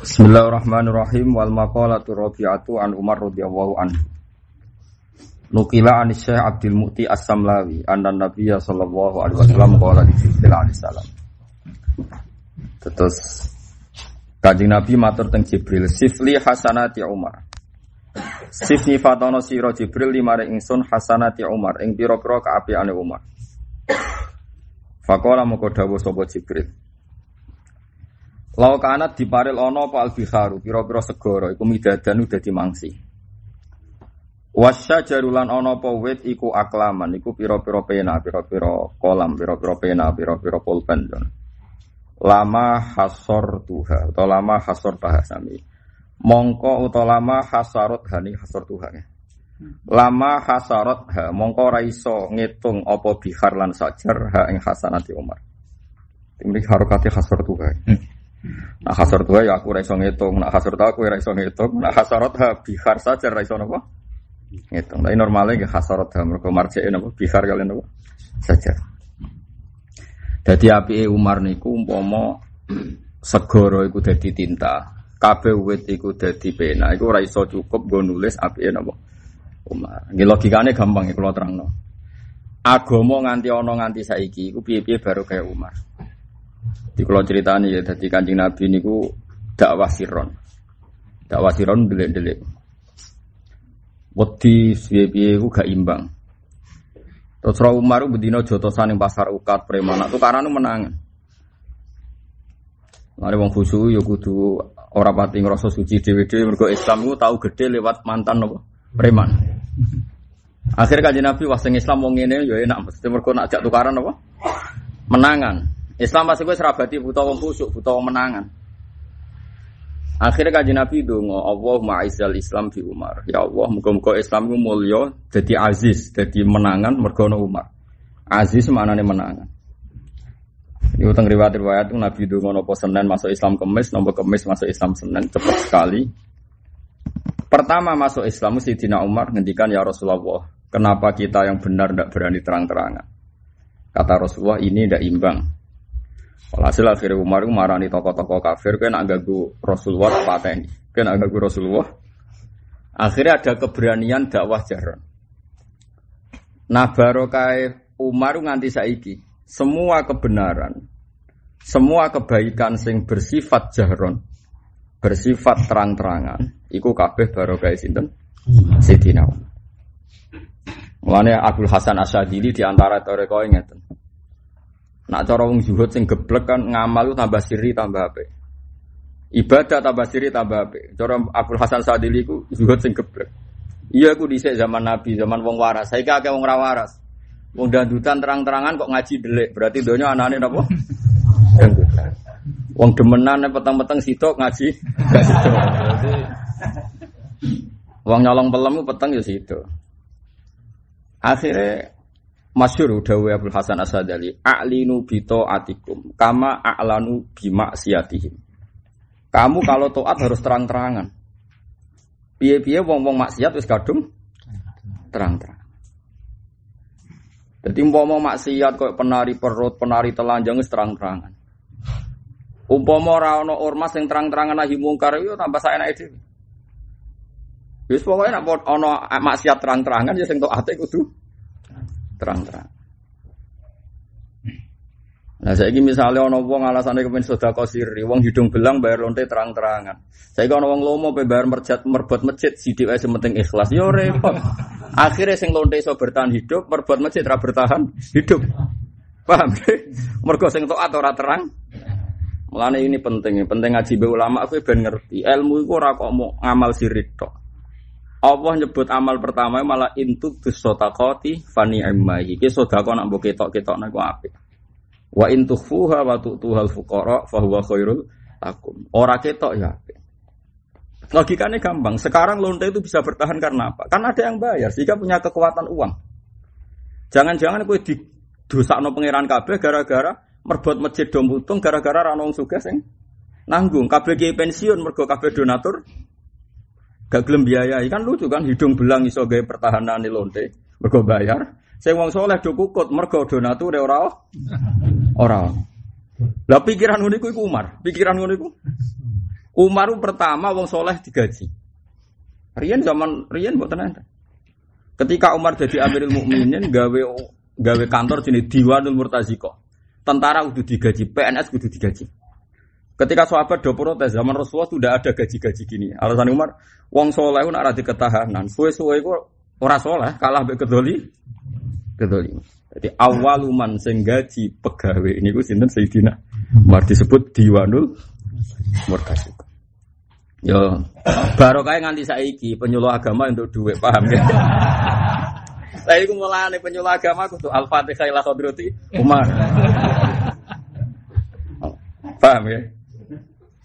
Bismillahirrahmanirrahim wal maqalatu rabi'atu an Umar radhiyallahu anhu. Nukila an Syekh Abdul Muti As-Samlawi anna Nabiyya sallallahu alaihi wasallam qala di Jibril alaihi salam. Terus Kanjeng Nabi matur teng Jibril, "Sifli hasanati Umar." Sifni fatono sira Jibril limare ingsun hasanati Umar ing pira-pira kaapiane Umar. Fakola moko dawuh sapa Jibril. Lau kanat diparil ono apa albiharu pira-pira segara iku midadan dadi mangsi. Wasya jarulan ono apa wit iku aklaman iku pira-pira pena, pira-pira kolam, pira-pira pena, pira-pira pulpen. Lama hasor tuha atau lama hasor bahasami. Mongko utawa lama hasarot hani hasor tuha. Lama hasarot ha mongko raiso ngitung apa bihar lan sajar ha ing hasanati Umar. Timrik harokati hasor tuha. Nah hasar tuh ya aku raiso ngitung, nah hasar tuh aku raiso ngitung, nah hasarot ha bihar saja raiso nopo ngitung. Tapi normalnya gak hasarot ha mereka marjek nopo bihar kalian nopo saja. Jadi api Umar niku umpomo segoro iku dadi tinta, kabeh wit iku dadi pena, iku raiso cukup gue nulis api nopo Umar. Ini logikanya gampang ya kalau terang no. Agomo nganti ono nganti saiki, iku piye-piye baru kayak Umar. Di kalau ceritanya ya dari kancing Nabi niku dakwah siron. Dakwah siron delik-delik. Wedi piye-piye ku gak imbang. Terus Rasul Umar bedino jotosan yang pasar ukat preman itu karena menangan. Mari wong khusu ya kudu ora pati ngrasa suci dhewe-dhewe mergo Islam ku tahu gede lewat mantan nopo preman. Akhirnya kanjeng Nabi wah sing Islam wong ngene ya enak mesti mergo nak jak tukaran apa? Menangan. Islam pasti gue serabati buta wong kusuk, buta wong menangan. Akhirnya kaji Nabi dongo, Allah ma'izal Islam di Umar. Ya Allah, muka-muka Islam itu mulia, jadi aziz, jadi menangan, mergono Umar. Aziz mana nih menangan. Ini utang riwayat-riwayat itu Nabi dongo nopo Senin masuk Islam kemis, nopo kemis masuk Islam Senin, cepat sekali. Pertama masuk Islam Sayyidina Umar ngendikan ya Rasulullah, kenapa kita yang benar tidak berani terang-terangan? Kata Rasulullah ini tidak imbang. Hasil akhirnya Umar itu marani tokoh-tokoh kafir kan agak ganggu Rasulullah apa ini? Kan agak ganggu Rasulullah. Akhirnya ada keberanian dakwah jaran. Nah barokai Umar nganti saiki semua kebenaran, semua kebaikan sing bersifat jaron, bersifat terang-terangan, iku kabeh barokai sinten Sidina Umar. Mulane Abdul Hasan Asyadili di antara toreko ngeten. Nak cara wong zuhud sing geblek kan ngamal tambah siri tambah apik. Ibadah tambah siri tambah apik. Cara Abdul Hasan Sadili ku zuhud sing geblek. Iya aku dhisik zaman Nabi, zaman wong waras. Saiki akeh wong ra waras. Wong dandutan terang-terangan kok ngaji delik. Berarti donya anane napa? Dandutan. Wong demenan peteng-peteng sitok ngaji Wong nyolong pelem peteng ya sitok. Akhirnya Masyur dawe Abdul Hasan Asadali, a'linu bito atikum, kama a'lanu bima siatihim. Kamu kalau toat harus terang-terangan. Piye-piye wong-wong maksiat wis kadung terang-terang. Jadi umpama maksiat kok penari perut, penari telanjang terang-terangan. Umpama ora ormas sing terang-terangan nahi mungkar yo tambah saenake dhewe. Wis pokoke nek ana maksiat terang-terangan ya sing toate kudu terang-terang. Nah, saya ini misalnya ono wong alasannya kepen sedekah siri, wong hidung belang bayar lonte terang-terangan. Saya ono wong lomo pe bayar merjat merbot masjid, sidik aja penting ikhlas. Yo repot. Akhirnya sing lonte iso bertahan hidup, merbot masjid ra bertahan hidup. Paham? Mergo sing taat ora terang. Mulane ini penting, penting ngaji be ulama aku ben ngerti. Ilmu iku ora kok mau ngamal sirik tok. Allah nyebut amal pertama malah intu bisotakoti fani emmahi. Ki sodako nak mbok ketok-ketok nak apik. Wa in tukhfuha wa tu'tuhal fuqara fa huwa khairul lakum. Ora ketok ya. Logikanya gampang. Sekarang lonte itu bisa bertahan karena apa? Karena ada yang bayar sehingga punya kekuatan uang. Jangan-jangan kowe di dosakno pangeran kabeh gara-gara merbot masjid dom gara-gara ra ono sugih sing nanggung. Kabeh pensiun mergo kabeh donatur gak gelem biayai kan lucu kan hidung belang iso gawe pertahanan lonte mergo bayar sing wong soleh do kukut mergo donatur ora ora lah pikiran ngono iku Umar pikiran ngono iku Umar pertama wong soleh digaji. Rian zaman Rian buat tenang. Ketika Umar jadi Amirul Mukminin gawe gawe kantor jenis Diwanul Murtaziko. Tentara udah digaji, PNS udah digaji. Ketika sahabat do protes zaman Rasulullah sudah ada gaji-gaji gini. Alasan Umar, wong soleh nak ada ketahanan. Suwe-suwe itu ora soleh, kalah be kedoli. Kedoli. Jadi awaluman sing gaji pegawai ini gue sinten Sayyidina Umar disebut Diwanul Murtaziko. Yo, baru kayak nganti saiki penyuluh agama untuk duit, paham ya? Saya itu mulai penyuluh agama aku tuh Al-Fatihah ila Umar. paham ya?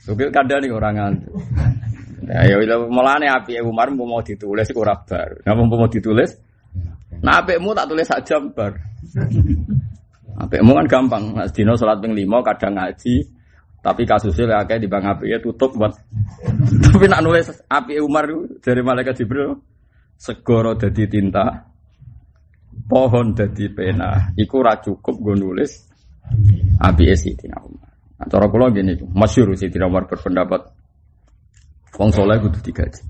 Sugil kadang nih orang nganti. Nah, ya udah mulane api Umar mau ditulis ora bar. Napa mau ditulis? Nah apikmu tak tulis sak jam bar. Apikmu kan gampang. Mas Dino salat ping 5 kadang ngaji, tapi kasusnya kayak di bang api ya tutup buat. Tapi nak nulis api Umar dari malaikat Jibril segoro jadi tinta, pohon jadi pena. Iku ra cukup gue nulis api Sidina Umar. Nah, cara kula gini, masyhur Sidina Umar berpendapat wong soleh kudu digaji.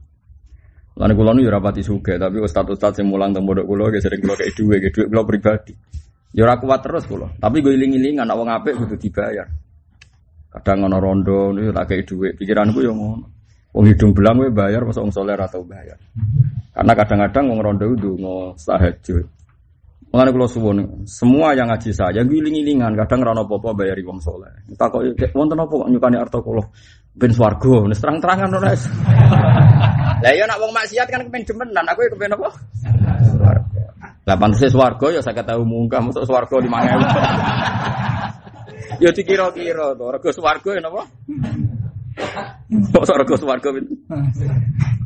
Lan kula nu ya rapati suge, tapi ustaz-ustaz sing mulang teng pondok kula sering kula kei dhuwit, dhuwit kula pribadi. Ya ora kuat terus kula, tapi gue iling-ilingan nek wong apik kudu dibayar. Kadang ngono rondo niku tak kei dhuwit. Pikiranku yo ngono. Wong hidung belang kowe bayar pas wong saleh atau bayar. Karena kadang-kadang wong rondo itu ndonga tahajud. Mengenai kalau suwon, semua yang ngaji saya giling-gilingan, kadang rano popo bayari wong soleh. Tak kok wonten apa kok nyukani arto kulo ben swargo, nih terang-terangan ora. Lah iya nak wong maksiat kan kepen demenan, aku ya kepen apa? Lah pantes swargo ya saya tahu mungkah masuk swargo di mana Ya dikira-kira to, rego swarga ya napa? Kok rego pinten?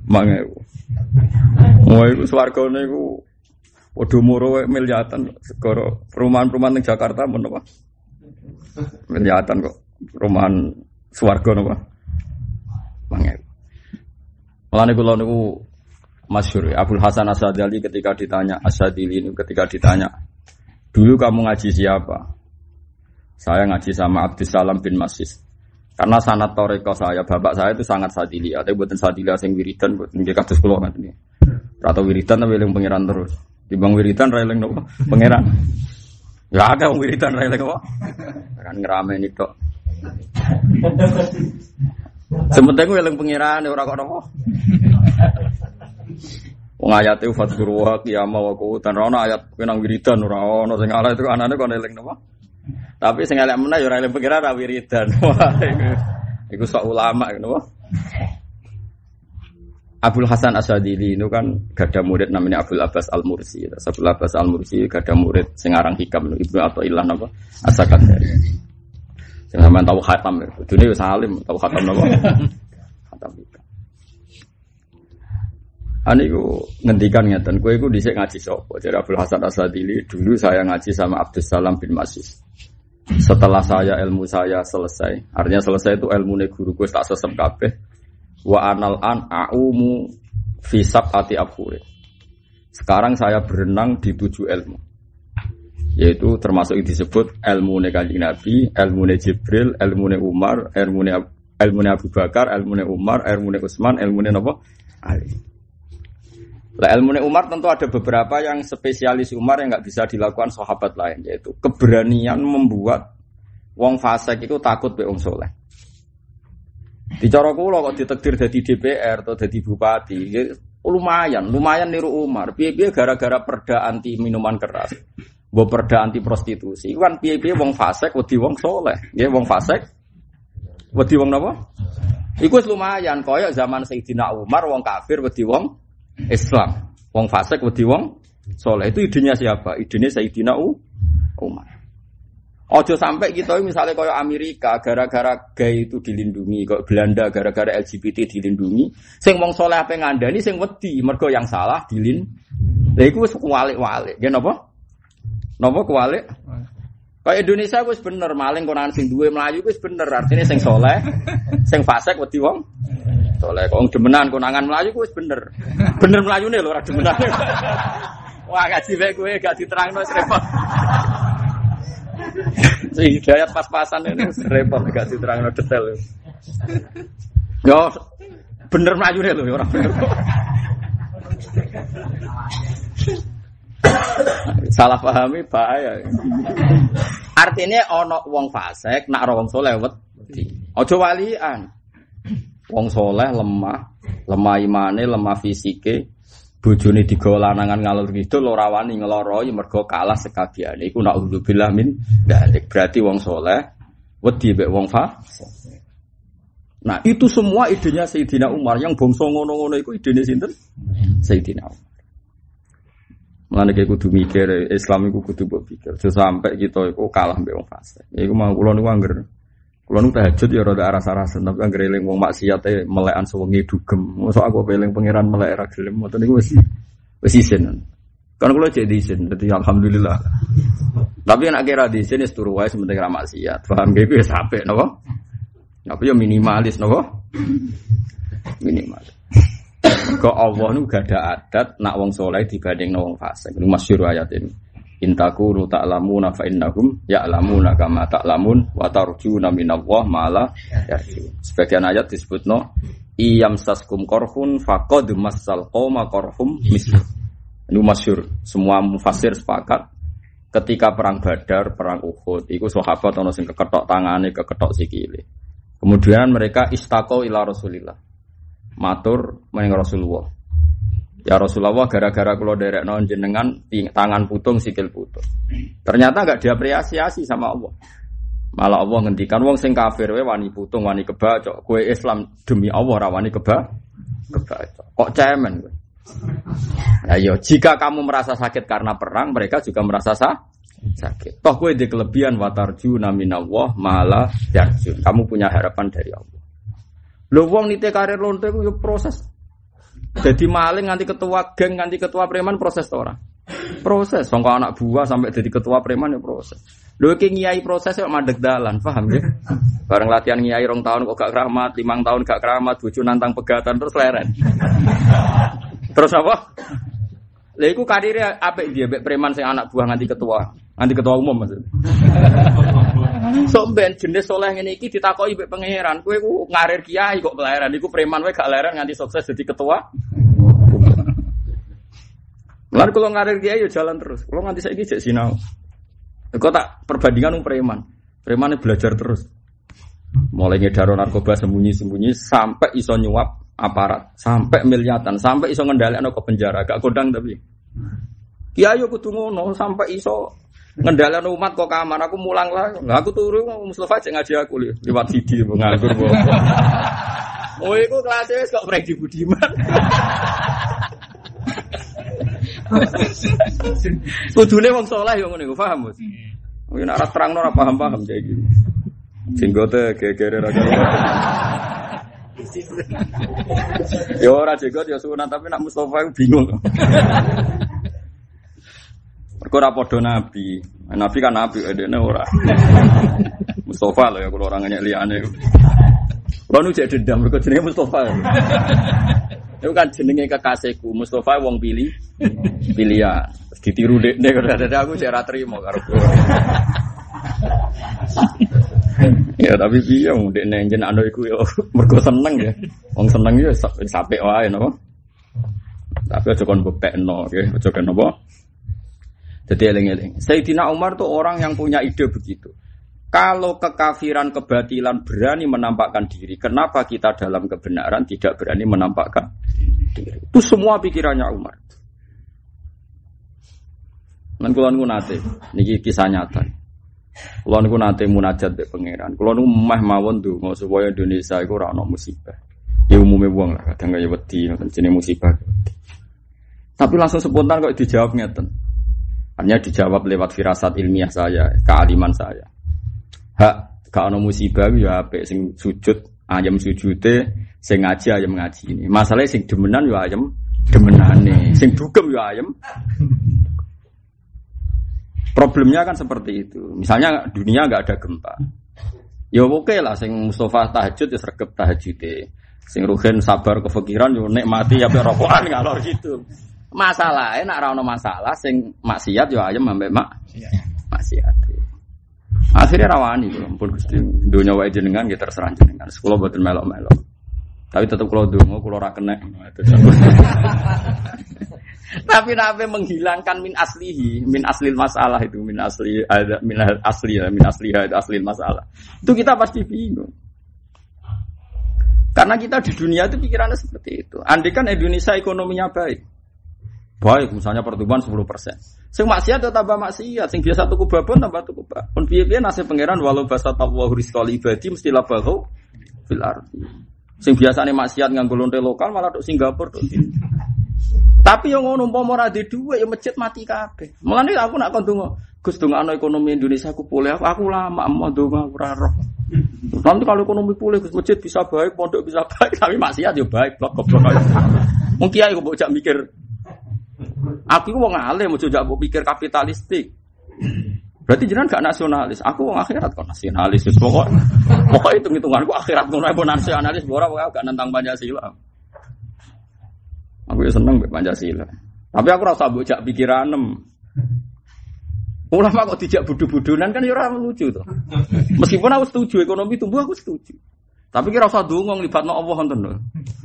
5000. Wah, iku swargane iku padha muro miliatan segoro perumahan-perumahan di Jakarta men apa? Miliatan kok. Perumahan swarga napa? 5000. Mulane kula niku masyhur Abdul Hasan Asadali ketika ditanya Asadili ini ketika ditanya dulu kamu ngaji siapa? Saya ngaji sama Abdussalam bin Masis. Karena sanat toreko saya, bapak saya itu sangat sadili. Ada buatan sadili asing wiridan, buatan dia kados kulo nanti. Atau wiridan tapi yang pangeran terus. Di bang wiridan railing nopo pangeran. Ya ada wiridan railing nopo. Kan ngerame ini kok. Sementara gue yang pangeran orang kok nopo. Wong ayat itu fatguru wa qiyamah wa qutan rono ayat kenang wiridan ora ono sing itu anane kon eling napa? Tapi sing elek meneh ya ora eling pengira ra wiridan. Iku sok ulama ngono. Abdul Hasan Asadili itu kan gada murid namanya Abdul Abbas Al Mursi. Abdul Abbas Al Mursi gada murid sing aran hikam Ibnu atau Ilah napa? Asakan dari. Sampean tahu khatam. Dunia salim tahu khatam napa? Khatam hikam. Ani ku ngendikan ngeten, kowe iku dhisik ngaji sapa? Jadi Abdul Hasan Asadili dulu saya ngaji sama Abdus Salam bin Masis. Setelah saya ilmu saya selesai, artinya selesai itu ilmu guruku tak sesep kabeh. Wa anal an aumu fi sab'ati abhurin. Sekarang saya berenang di tujuh ilmu. Yaitu termasuk yang disebut ilmu kanjeng Nabi, ilmu Jibril, ilmu Umar, ilmu ilmu Abu Bakar, ilmu Umar, ilmu Utsman, ilmu Nabi Ali. Lah ilmu Umar tentu ada beberapa yang spesialis Umar yang nggak bisa dilakukan sahabat lain yaitu keberanian membuat wong fasik itu takut be. Di cara kula kok ditekdir jadi DPR atau jadi bupati, ya, lumayan, lumayan niru Umar. Piye-piye gara-gara perda anti minuman keras. Mbok perda anti prostitusi. Kan piye-piye wong fasik wedi wong soleh. Ya wong fasik wedi wong napa? Iku lumayan koyo zaman Sayyidina Umar wong kafir wedi wong Islam. Wong fasik wedi wong soleh. Itu idenya siapa? Idenya Sayyidina Umar. Ojo sampai kita misalnya kayak Amerika gara-gara gay itu dilindungi, kok Belanda gara-gara LGBT dilindungi, sing wong soleh apa ngandani, sing wedi, mergo yang salah dilin. Lha iku wis kualik-walik. Nggih napa? Napa? Kayak Indonesia wis bener maling konangan sing duwe Melayu wis bener artinya sing soleh, sing fasik wedi wong soleh. Kok demenan konangan Melayu wis bener. Bener Melayune lho ora demenan. Wah gaji bae kowe gak diterangno repot. Hidayat pas-pasan ini repot gak diterang detail. Yo bener melayu lho orang bener. Salah pahami bahaya. Artinya ono wong fasik nak wong soleh wedi. Walian. Wong soleh lemah, lemah imane, lemah fisike, bojone digawa lanangan ngalor kidul ora wani ngeloro ya mergo kalah sekabiane. Iku nak udzubillah min dalik. Berarti wong soleh wedi mek wong fasik. Nah, itu semua idenya Sayyidina Umar yang bongso ngono-ngono itu idenya sinten? Sayyidina Umar. Mulane kayak kudu mikir Islam iku kudu mbok pikir. Sampai kita iku kalah mbek wong fasik. Iku mau kula niku angger kula niku tahajud ya rada aras-arasen tapi angger eling wong maksiat e melekan sewengi dugem. Mosok aku peling pangeran melek ra gelem. Ngoten niku wis wis isin. Kan kula cek diisin, dadi alhamdulillah. Tapi nek kira diisin wis turu wae sementing ra maksiat. Paham ge wis apik napa? Tapi ya minimalis napa? Minimalis. Kok Allah nu gak ada adat nak wong soleh dibanding wong fasik. Ini masyhur ayat ini. Intaku tak lamu fa innahum ya'lamuna kama ta'lamun wa tarjuna minallah mala yarjun. Sebagian ayat disebut no iyam saskum korhun faqad masal qoma korhum mislu. Ini masyhur. Semua mufasir sepakat ketika perang Badar, perang Uhud, itu sahabat ono sing keketok tangane, keketok sikile. Kemudian mereka istaqo ila Rasulillah matur maring Rasulullah. Ya Rasulullah gara-gara kalau derek non jenengan tangan putung sikil putung. Ternyata nggak diapresiasi sama Allah. Malah Allah ngendikan wong sing kafir we wani putung wani kebacok. Kue Islam demi Allah rawani keba kebacok. Kok cemen? Nah, yo, jika kamu merasa sakit karena perang, mereka juga merasa sah, sakit. Toh kue di kelebihan watarju naminallah malah yarjun. Kamu punya harapan dari Allah. Lho wong nite karir lonte yo proses. Jadi maling nganti ketua geng nganti ketua preman proses ora? Proses. Sangka anak buah sampai jadi ketua preman ya proses. Lho ngiyai proses kok mandek dalan, paham ya? Bareng latihan ngiyai rong tahun kok gak keramat, limang tahun gak keramat, bojo nantang pegatan terus leren. terus apa? Lha iku karire apik dia preman sing anak buah nganti ketua, nganti ketua umum maksud. Sok ben jenis soleh ngene iki ditakoki mbek pangeran, kowe ku ngarir kiai kok kelahiran iku preman wae gak leren nganti sukses jadi ketua. Lalu kalau ngarir kiai ya jalan terus. Kalau nganti saiki cek sinau. Kok tak perbandingan um preman. Preman belajar terus. Mulai ngedaro narkoba sembunyi-sembunyi sampai iso nyuap aparat, sampai miliatan, sampai iso ngendalekno ke penjara, gak kodang tapi. Kiai yo kudu ngono sampai iso Ngendalian umat kok kamar aku mulang lah. Nah, aku turu Mustafa cek ngaji aku li. lewat CD nganggur. Oh, itu kelasnya kok Freddy Budiman. Kudune wong saleh yo ngene paham, Mas. Mungkin arah terang ora paham-paham kayak gitu. Jenggote gegere ra Ya ora jenggot ya sunat tapi nak Mustafa bingung. Mereka ora padha nabi. Nabi kan nabi, edene ora. Mustafa lah ya kalau orang nanya liane. Kalau nu cek dendam, mereka jenenge Mustafa. Itu kan jenenge kekasihku, Mustafa wong pilih, pilihan. Ditiru dek, dek ada aku cek terima karo ya tapi piye wong dek nenjen anu iku ya mergo seneng ya. Wong seneng ya sampai wae napa. Tapi aja kon bepekno, nggih, aja kon napa. Jadi eling-eling. Sayyidina Umar tuh orang yang punya ide begitu. Kalau kekafiran kebatilan berani menampakkan diri, kenapa kita dalam kebenaran tidak berani menampakkan diri? Itu semua pikirannya Umar. Dan kulon nate, niki kisah nyata. Kulon nate munajat be pangeran. Kulon mah mawon tuh, mau supaya Indonesia itu rano musibah. Ya umumnya buang lah, kadang kaya wedi, jenis musibah. Tapi langsung spontan kok dijawab ngeten. Hanya dijawab lewat firasat ilmiah saya, kealiman saya. Hak gak ono musibah ya apik sing sujud ayam sujute, sing ngaji ayam ngaji ini. Masalahnya sing demenan ya ayam demenane, sing dugem ya ayam. Problemnya kan seperti itu. Misalnya dunia nggak ada gempa. Ya oke okay lah sing Mustafa tahajud ya sergap tahajud Sing Ruhin sabar kefikiran yo nek mati ya rokokan ngalor gitu. Masalah, nak rano masalah, sing maksiat yo ayam ambek mak maksiat. Akhirnya rawani, ampun gusti, dunia wae jenengan kita terserah jenengan. Sekolah buatin melok melok. Tapi tetap kalau dungo, kalau ora kena. Tapi nabi menghilangkan min aslihi, min aslil masalah itu, min asli ada min asli ya, min asli ada aslil masalah. Itu kita pasti bingung. Karena kita di dunia itu pikirannya seperti itu. Andai kan Indonesia ekonominya baik, baik misalnya pertumbuhan 10 persen. Sing maksiat tetap tambah maksiat, sing biasa tuku babon tambah tuku babon. Piye-piye nasib pangeran walau basa tawahu rizqal ibadi mesti labahu fil ardi. Sing biasane maksiat nganggo lonte lokal malah tok Singapura tok. Tapi yang ngono umpama ora di dhuwit ya masjid mati kabeh. Mulane aku nak kon donga, Gus dongano ekonomi Indonesia aku pulih. Aku, aku lama mau donga roh. Nanti kalau ekonomi pulih Gus masjid bisa baik, pondok bisa baik, tapi maksiat ya baik, blok goblok. Mungkin aku bocah mikir Aku wong alim, mau coba pikir kapitalistik. Berarti jenengan gak nasionalis. Aku wong akhirat kok nasionalis. Pokok pokok hitung hitunganku akhirat ngono pun nasionalis. Ora gak nentang Pancasila. Aku ya seneng mbek Pancasila. Tapi aku rasa bocah pikiranem. Ulama kok tidak budu-budunan kan ya lucu tuh. Meskipun aku setuju ekonomi tumbuh aku setuju. Tapi kira usah dongo nglibatno Allah wonten lho.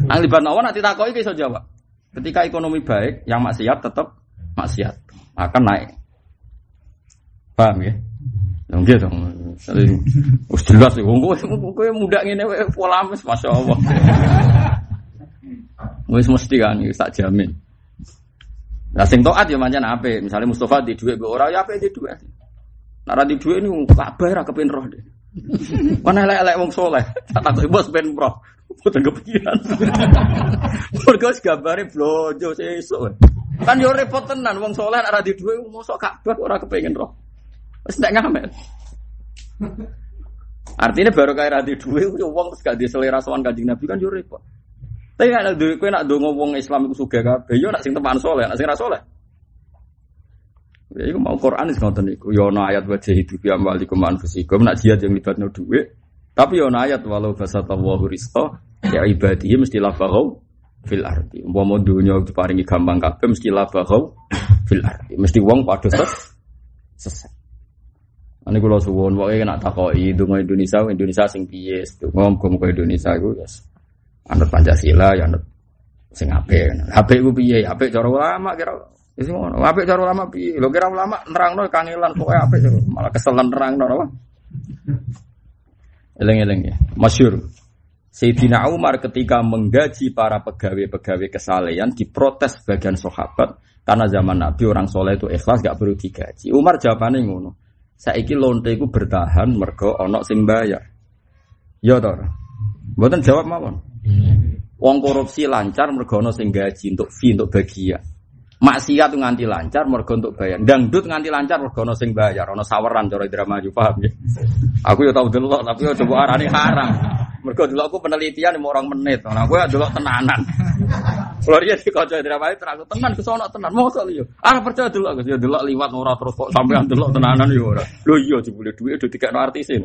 Nang libatno Allah nanti takoki iso jawab. Ketika ekonomi baik, yang maksiat tetap maksiat akan naik. Paham ya? Mungkin dong. Us jelas. Wong kowe muda ngene pola mes masyaallah. Wis mesti kan tak jamin. Lah sing taat ya pancen apik. Misale Mustafa di dhuwit mbok ora ya apik di dhuwit. Nek ora di dhuwit niku kabeh ra kepen roh deh. Mana elek-elek wong soleh. Tak tak bos ben roh. Boten kepikiran. Mergo gambare blojo sesuk. Kan yo repot tenan wong soleh ora di dhuwit mosok kabeh ora kepengin roh. Wis nek ngamen. Artinya baru kayak rati duit, uang terus gak diselera sowan kanjeng Nabi kan yo repot. Tapi nek duwe kowe nak donga wong Islam iku sugih kabeh, yo nak sing teman saleh, nak sing ra saleh. Ya iku mau Quran wis ngoten niku. Yo ana ayat wa jahidu bi amwalikum anfusikum nak jihad yang libatno duwe. Tapi yo ana ayat walau basatallahu rizqa ya ibadihi mesti lafagau fil ardi. Umpama dunya diparingi gampang kabeh mesti lafagau fil ardi. Mesti wong padha ses sesat. Ane kula suwun pokoke nak takoki donga Indonesia Indonesia sing piye, donga muga Indonesia iku ya anut Pancasila ya anut sing apik. Apik ku piye? Apik cara ulama kira wis ngono. Apik cara ulama piye? Lho kira ulama nerangno kangelan pokoke apik malah kesel nerangno apa? Eleng-eleng ya. Masyur. Sayyidina Umar ketika menggaji para pegawai-pegawai kesalehan diprotes bagian sahabat karena zaman Nabi orang soleh itu ikhlas gak perlu digaji. Umar jawabannya ngono. Saiki lonte iku bertahan mergo ana sing bayar. Ya toh. Mboten jawab mawon. Wong korupsi lancar mergo ana sing gaji untuk fee untuk bagian. Maksiat nganti lancar mergo untuk bayar. Dangdut nganti lancar mergo ana sing bayar, ana saweran cara drama yo paham ya. Aku yo tau delok tapi yo coba arane haram. Mergo delok aku penelitian mau orang menit. Nah, gue delok tenanan. Dia di kaca drama itu aku tenan kesono tenan. Soal yo. Ah percaya delok aku yo delok liwat ora terus kok sampean delok tenanan yo ora. Lho iya jebule dhuwit do dikekno artisin.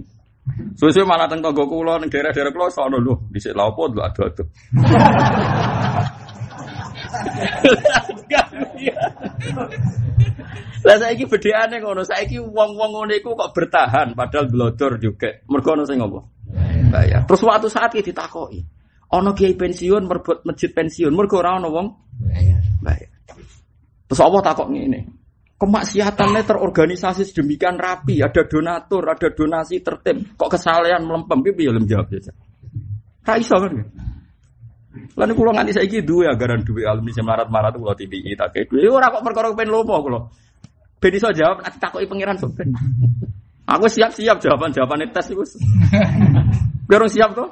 Suwe-suwe malah teng tangga kula daerah-daerah kula sono lho, dhisik lha opo lho adu-adu. Lah saiki bedheane ngono, saiki wong-wong ngono iku kok bertahan padahal blodor juga. Mergo ono sing ngopo? Bayar. Terus suatu saat iki ditakoki. Ono kiai pensiun merbut masjid pensiun, mergo ora ono wong bayar. Terus Allah takok ngene. Kemaksiatannya terorganisasi sedemikian rapi, ada donatur, ada donasi tertib. Kok kesalahan melempem, gitu ya jawab biasa. Raiso kan? Lalu kulo nganti saya gitu ya garan duit alumni semarat marat kulo TBI tak kayak duit. Orang kok perkara pengen lomo kulo. Ben iso jawab nanti takoki pangeran sopen. Aku siap-siap jawaban jawaban tes itu. Biar siap tuh.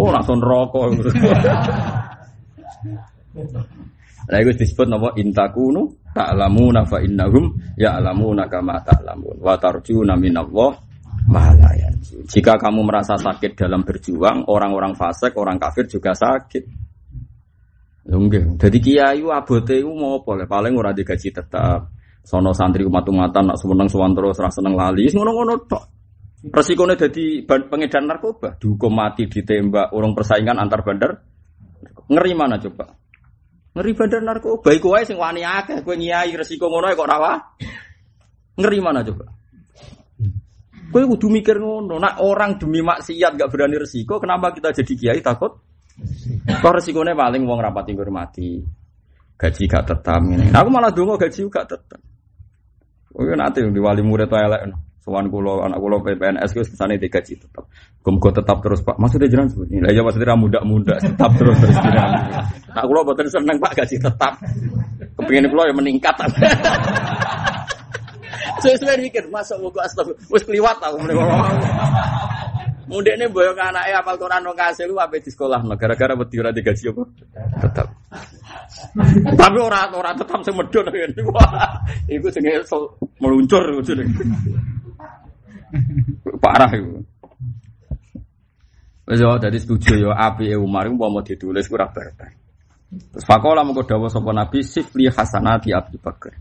Oh langsung rokok. Lah iku disebut napa intakunu ta'lamuna fa innahum ya'lamuna kama ta'lamun wa tarjuna minallah ma la Jika kamu merasa sakit dalam berjuang, orang-orang fasik, orang kafir juga sakit. Nggih. Dadi kiai abote iku mau apa paling ora digaji tetap. Sono santri umat-umatan nak seneng suwan terus ora seneng lali, ngono-ngono tok. Resikone dadi pengedar narkoba, dihukum mati, ditembak, urung persaingan antar bandar. Ngeri mana coba? Ngeri bandar narkoba iku wae sing wani akeh, kowe nyai resiko ngono kok rawa. Ngeri mana coba? Kowe kudu mikir ngono, nak orang demi maksiat gak berani resiko, kenapa kita jadi kiai takut Kok resikonya paling wong rapati mati. Gaji gak tetap ini. Nah, aku malah dungo gaji gak tetap. Oh iya nanti di wali murid tuh elek. Soan kulo anak kulo PPNS gue ke sana tiga gaji tetap. Kum tetap terus pak. Maksudnya jangan seperti ini. Lah ya maksudnya muda muda tetap terus terus jangan. Nah kulo buatan seneng pak gaji tetap. Kepingin kulo yang meningkat. Saya sudah mikir masa mau gue astagfirullah. Wes keliwat aku Mudik ini boyong anaknya apal Quran nong kasih lu apa di sekolah no gara-gara beti ora digaji apa tetap. Tapi orang orang tetap semedon kan. Wah, itu jenenge meluncur itu. Parah itu. Wes yo dadi setuju yo api Umar mau mau ditulis kurang barbar. Terus fakola mengko dawuh sapa Nabi sifli hasanati Abi Bakar.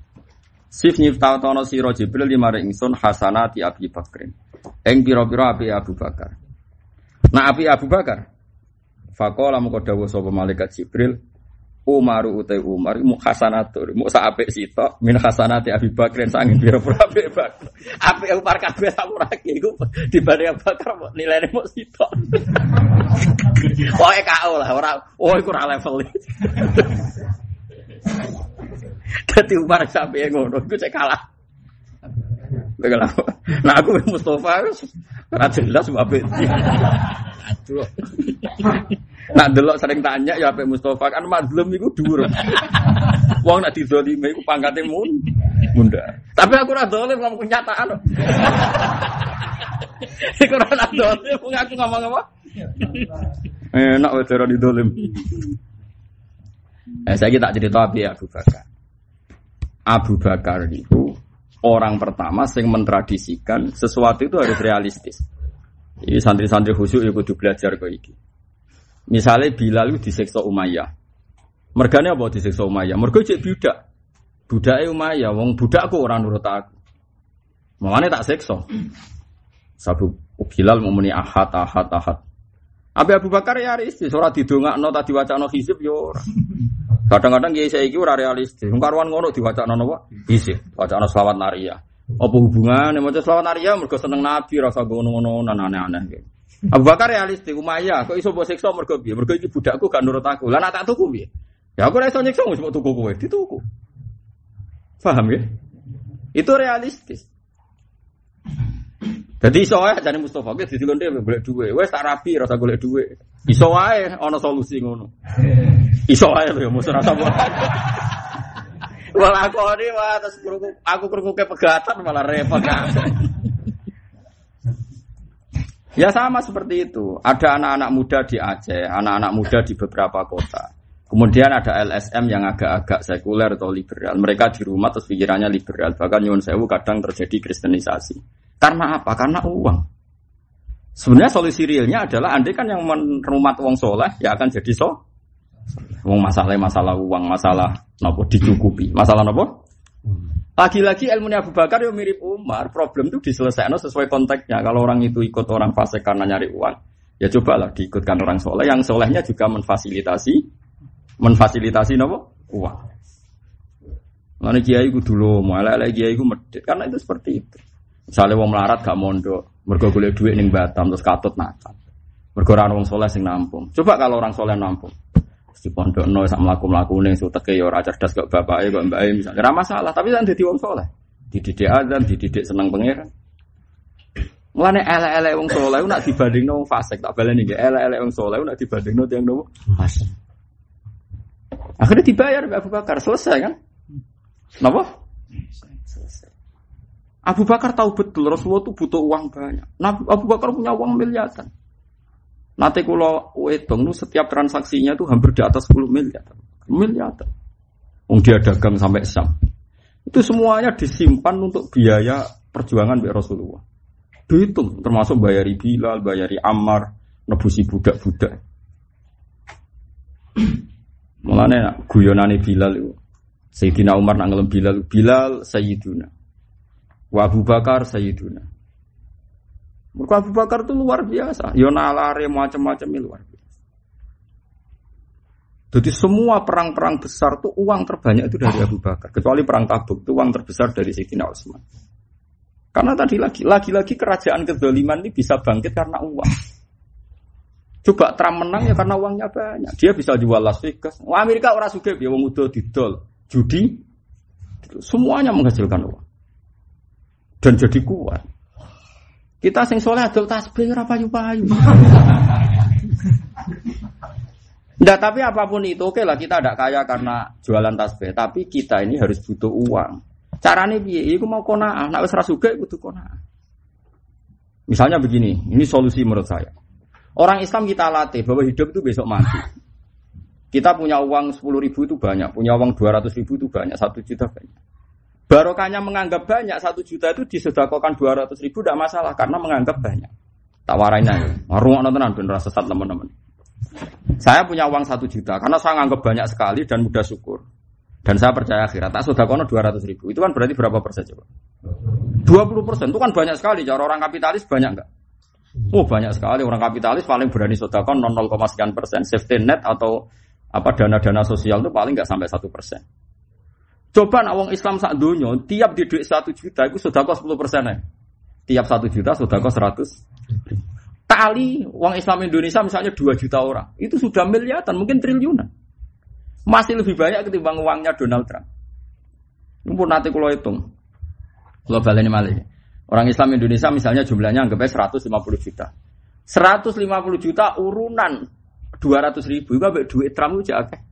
Sif nyiptatono sira Jibril lima ingsun hasanati Abi Bakrin. Eng pira-pira api Abu Bakar. Nah api Abu Bakar. Fakola mengko dawuh sapa malaikat Jibril, Umaru utai Umar mu hasanatur, mu sak apik min hasanati Abi Bakar sangin pira-pira apik Bakar. Apik Umar kabeh sak ora iku dibanding Abu Bakar nilainya mu sitok. Pokoke KO lah ora oh iku level. Dadi Umar sampe ngono iku cek kalah. Nah aku Mustafa ora jelas sebab Aduh. Nak delok sering tanya ya Pak Mustafa kan mazlum iku dhuwur. Wong nak didolime iku pangkate mun munda. Tapi aku ora dolim ngomong kenyataan. Iku ora dolim aku ngomong apa? Enak wae ora didolim. Eh saya tak cerita api Abu Bakar. Abu Bakar itu orang pertama yang mentradisikan sesuatu itu harus realistis. Ini santri-santri khusyuk ya kudu belajar kok iki. Misalnya Bilal disiksa Umayyah. Mergane apa disiksa Umayyah? Mergo cek budak. Budake Umayyah, wong budakku orang nurut aku. Mangane tak siksa. Sabu Bilal muni ahad ahad ahad. Abi Abu Bakar ya realistis, ora didongakno tadi wacana hizib yo ora. Kadang-kadang saya ora realistis. Wong karuan ngono diwacana napa? Hizib, wacana selawat naria. Apa hubungannya maca selawat naria mergo seneng Nabi rasa ngono-ngono aneh-aneh. Abu Bakar realistis, Umayyah kok iso mbok siksa mergo piye? Mergo iki budakku gak nurut aku. Lah nak tak tuku piye? Ya aku ora iso nyiksa wis tuku kowe, dituku. Paham ya? Itu realistis. Jadi iso wae jane Mustofa ki didilon dhewe golek dhuwit. Wes tak rapi rasa golek dhuwit. Iso wae ana solusi ngono. Iso wae lho ya musuh rasa Wala aku ini wah terus aku ke pegatan malah repot. ya sama seperti itu. Ada anak-anak muda di Aceh, anak-anak muda di beberapa kota. Kemudian ada LSM yang agak-agak sekuler atau liberal. Mereka di rumah terus pikirannya liberal. Bahkan Yun Sewu kadang terjadi kristenisasi. Karena apa? Karena uang. Sebenarnya solusi realnya adalah andai kan yang merumat uang soleh ya akan jadi so. Uang masalah masalah uang, masalah nopo dicukupi, masalah nopo. Lagi-lagi ilmu Abu Bakar yang mirip Umar, problem itu diselesaikan sesuai konteksnya. Kalau orang itu ikut orang fasik karena nyari uang, ya cobalah diikutkan orang soleh. Yang solehnya juga memfasilitasi, memfasilitasi nopo uang. Mana kiai dulu, lagi kiai ku medit karena itu seperti itu. Misalnya wong melarat gak mondok, mergo golek duit ning Batam terus katut nakal. Mergo ora wong soleh sing nampung. Coba kalau orang soleh nampung. Di pondok no sak mlaku nih suteke ya ora cerdas kok bapake kok mbake misalnya ora masalah, tapi kan dadi wong soleh. Dididik azan, dididik seneng pangeran. Mulane elek-elek wong soleh nak dibandingno wong fasik, tak baleni nggih. Elek-elek wong soleh nak dibandingno tiyang nopo? Fasik. Akhirnya dibayar Abu Bakar, selesai kan? Napa? Abu Bakar tahu betul Rasulullah itu butuh uang banyak. Nah, Abu Bakar punya uang miliaran. Nanti kalau wedong itu setiap transaksinya itu hampir di atas 10 miliar. Miliar. Wong dia dagang sampai Sam. Itu semuanya disimpan untuk biaya perjuangan biar Rasulullah. Dihitung termasuk bayari Bilal, bayari Ammar, nebusi budak-budak. Mulane guyonane Bilal itu. Sayyidina Umar nak Bilal, Bilal Sayyiduna. Wa Abu Bakar Sayyiduna. Mereka Abu Bakar itu luar biasa. Yo nalare macam-macam luar biasa. Jadi semua perang-perang besar itu uang terbanyak itu dari Abu Bakar. Kecuali perang Tabuk itu uang terbesar dari Sayyidina Utsman. Karena tadi lagi, lagi-lagi kerajaan kedoliman ini bisa bangkit karena uang. Coba Trump menang ya karena uangnya banyak. Dia bisa jual Las Vegas. Amerika orang suka uang udah didol, judi, semuanya menghasilkan uang dan jadi kuat. Kita sing soleh adol tasbih ora payu-payu. Nggak, tapi apa pun itu oke lah kita tidak kaya karena jualan tasbih, tapi kita ini harus butuh uang. Caranya piye? Iku mau kona, nak wis rasuke kudu kona. Misalnya begini, ini solusi menurut saya. Orang Islam kita latih bahwa hidup itu besok mati. Kita punya uang 10 ribu itu banyak, punya uang 200 ribu itu banyak, satu juta banyak. Barokahnya menganggap banyak satu juta itu disedakokan dua ratus ribu tidak masalah karena menganggap banyak. Tawarannya, warung nontonan bener sesat teman-teman. Saya punya uang satu juta karena saya menganggap banyak sekali dan mudah syukur. Dan saya percaya akhirat. Tak sudah kono dua ratus ribu. Itu kan berarti berapa persen coba? Dua puluh persen. Itu kan banyak sekali. Cara orang kapitalis banyak nggak? Oh banyak sekali. Orang kapitalis paling berani sodakon 0, sekian persen. Safety net atau apa dana-dana sosial itu paling nggak sampai satu persen. Coba nak wong Islam sak dunia, tiap di duit satu juta itu sudah kos sepuluh persen ya. Tiap satu juta sudah kos seratus. Tali uang Islam Indonesia misalnya dua juta orang, itu sudah miliaran, mungkin triliunan. Masih lebih banyak ketimbang uangnya Donald Trump. Ini pun nanti kalau hitung, kalau balik malah Orang Islam Indonesia misalnya jumlahnya anggapnya 150 juta. 150 juta urunan 200 ribu, itu duit Trump itu jaga.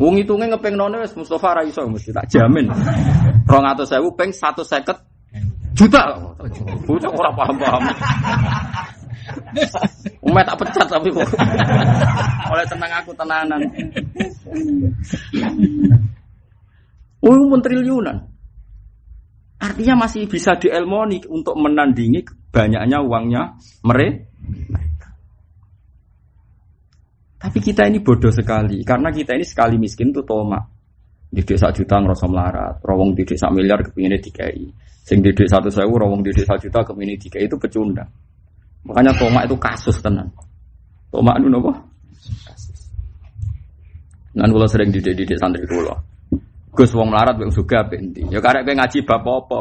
Wong hitungnya ngepeng wis Mustafa ra iso mesti tak jamin. 200.000 peng 150 juta. Bocah ora paham-paham. Umat tak pecat tapi kok. Oleh tenang aku tenanan. Oh, pun triliunan. Artinya masih bisa dielmoni untuk menandingi banyaknya uangnya mereka. Tapi kita ini bodoh sekali karena kita ini sekali miskin tuh toma. Di desa juta ngerasa melarat, rawong di desa miliar kepinginnya dikai. Sing di desa satu sewu, rawong di desa juta kepingin dikai itu pecundang. Makanya toma itu kasus tenan. Toma itu nopo? Kasus. Nan sering didik-didik santri kula. Gus wong melarat wong suga benti. Ya karek kowe ngaji bab apa?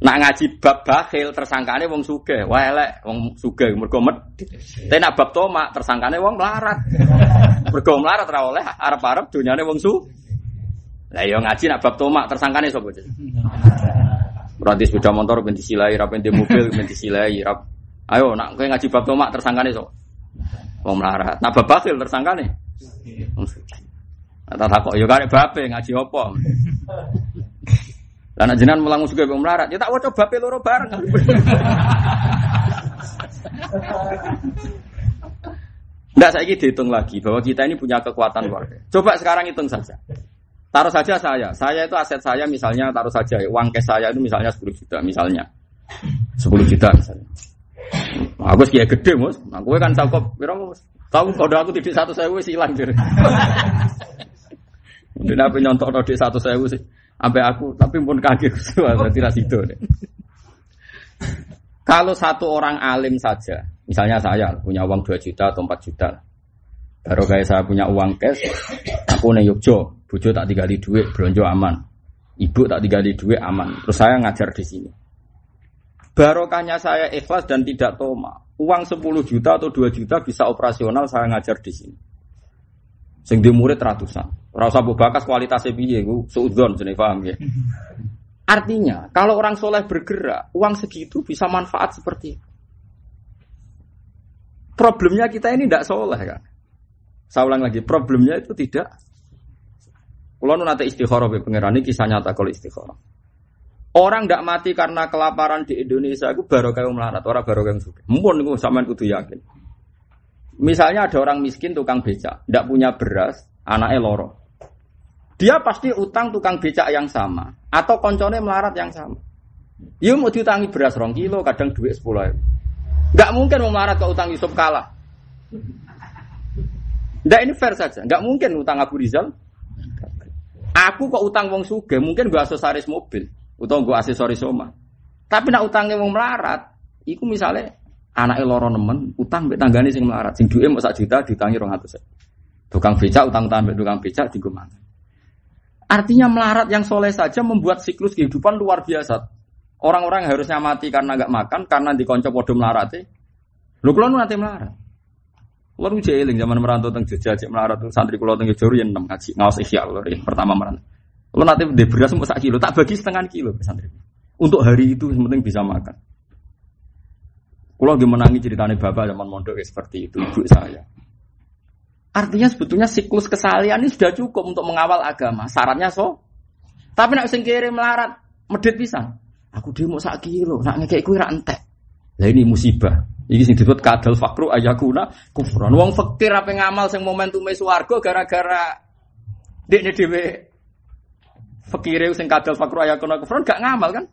Nak ngaji bab bakhil tersangkane wong sugih, wae elek wong sugih mergo medhit. Tapi nak bab tomak tersangkane wong melarat. Mergo melarat ora oleh arep-arep dunyane wong su. Lah yo ngaji nak bab tomak tersangkane sapa? Berarti sepeda motor ben disilai, ra ben mobil ben disilai, rap. Ayo nak kowe ngaji bab tomak tersangkane sapa? Wong melarat. Nak bab bakhil tersangkane wong sugih. Tak takok yo karek bape ngaji apa? Karena jenengan mulang juga bang melarat, ya tak waca bape loro bareng. Enggak saya dihitung lagi bahwa kita ini punya kekuatan luar Coba sekarang hitung saja. Taruh saja saya, saya itu aset saya misalnya taruh saja uang cash saya itu misalnya 10 juta misalnya. 10 juta misalnya. Aku sih gede mus, aku kan cakep, piro mus. Tahu kode aku tidak satu saya wes hilang jadi. Mungkin apa nyontok di satu saya sih. Sampai aku, tapi pun kaget berarti itu deh. Kalau satu orang alim saja, misalnya saya punya uang 2 juta atau 4 juta, baru kayak saya punya uang cash, aku nih Yogyo, bujo tak digali duit, belanja aman, ibu tak digali duit aman, terus saya ngajar di sini. Barokahnya saya ikhlas dan tidak toma. Uang 10 juta atau 2 juta bisa operasional saya ngajar di sini. Sing di murid ratusan. Rasa bu bakas kualitasnya piye, gue suudon sini paham ya. Artinya, kalau orang soleh bergerak, uang segitu bisa manfaat seperti itu. Problemnya kita ini tidak soleh kan. Saya ulang lagi, problemnya itu tidak. Kalau nanti istikharah pangeran ini kisah nyata kalau istikharah. Orang tidak mati karena kelaparan di Indonesia itu baru kayak melarat, orang baru kayak suka. Mungkin itu sama kudu yakin. Misalnya ada orang miskin tukang becak, tidak punya beras, anaknya loro. Dia pasti utang tukang becak yang sama atau koncone melarat yang sama. Dia mau diutangi beras rong kilo, kadang duit sepuluh ribu. Gak mungkin mau melarat ke utang Yusuf kalah. Nggak ini fair saja. Gak mungkin utang Abu Rizal. Aku kok utang wong suge, mungkin gua aksesoris mobil, utang gua aksesoris oma. Tapi nak utangnya wong melarat, iku misalnya anak loro nemen, utang mbek tanggane sing melarat, sing duwe mau sak juta ditangi rong atus. Tukang becak utang-utang mbek tukang becak digo Artinya melarat yang soleh saja membuat siklus kehidupan luar biasa. Orang-orang harusnya mati karena nggak makan, karena dikonco podo melarat. Lho kula nanti melarat. Kula nu jeeling zaman merantau teng Jogja cek melarat santri kula teng Jogja yen enam ngaji ngaos ihya lho pertama merantau. Kula nanti de beras mau kilo, tak bagi setengah kilo santri. Untuk hari itu yang penting bisa makan. Kalau lagi menangi ceritanya bapak zaman mondok seperti itu ibu saya. Artinya sebetulnya siklus kesalian ini sudah cukup untuk mengawal agama. Syaratnya so. Tapi nak sing melarat, medit bisa. Aku demo sak kilo, nak ngekek kue entek. Lah ini musibah. Iki sing disebut kadal fakru ayakuna kufran. Wong fakir apa ngamal sing momentume swarga gara-gara dekne dhewe fakire sing kadal fakru ayakuna kufran gak ngamal kan?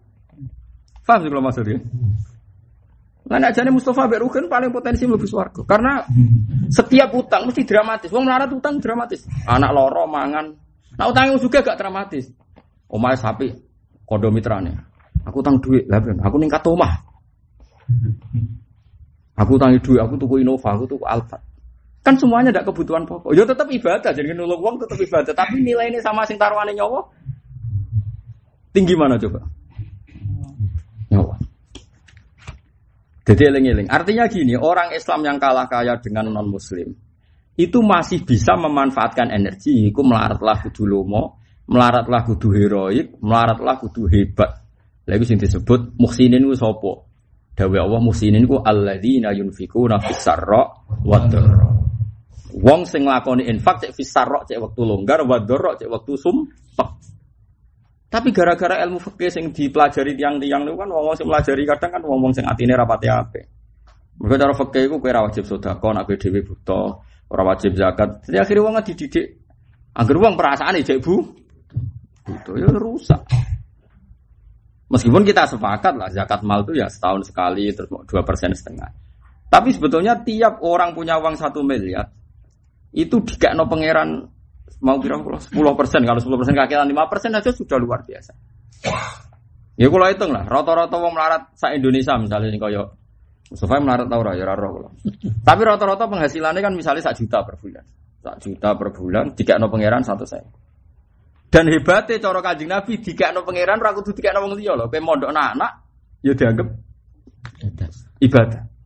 Paham sih kalau maksudnya? Lah nek jane Mustafa mbek Rugen paling potensi mlebu swarga. Karena setiap utang mesti dramatis. Wong melarat utang dramatis. Anak loro mangan. Nah utangnya juga gak dramatis. Omahe sapi kondo mitrane. Aku utang duit, lah aku ningkat omah. Aku utangi duit, aku tuku Innova, aku tuku Alphard. Kan semuanya ada kebutuhan pokok. Ya tetap ibadah, jadi nulung uang tetap ibadah. Tapi nilai ini sama sing taruhannya nyawa tinggi mana coba? Nyawa. Jadi eling-eling. Artinya gini, orang Islam yang kalah kaya dengan non Muslim itu masih bisa memanfaatkan energi. Iku melaratlah kudu lomo, melaratlah kudu heroik, melaratlah kudu hebat. Lalu sing disebut muhsinin ku sopo. Dawe Allah muhsinin ku alladzina yunfikuna fis sarra wa Wong sing nglakoni infak cek fis sarra cek waktu longgar wa cek waktu sumpek. Tapi gara-gara ilmu fikih sing dipelajari tiang-tiang itu kan wong sing pelajari kadang kan wong-wong sing atine rapati apik. Mergo cara fikih iku kowe ora wajib sedekah nek dhewe buta, ora wajib zakat. Jadi akhirnya wong dididik Angger wong perasaan cek bu, itu ya rusak. Meskipun kita sepakat lah zakat mal itu ya setahun sekali terus dua persen setengah. Tapi sebetulnya tiap orang punya uang satu miliar itu no pangeran mau kira sepuluh persen kalau sepuluh persen kakiran lima persen aja sudah luar biasa. Ya kalau hitung lah, rata-rata wong melarat sa Indonesia misalnya ini koyo Mustafa melarat tau ya raro kalau. Tapi rata-rata penghasilannya kan misalnya sak juta per bulan, sak juta per bulan, jika no pangeran satu saya. Dan hebatnya cara kajing Nabi jika no pangeran ragu tuh tiga no wong loh, mondok anak, ya dianggap ibadah.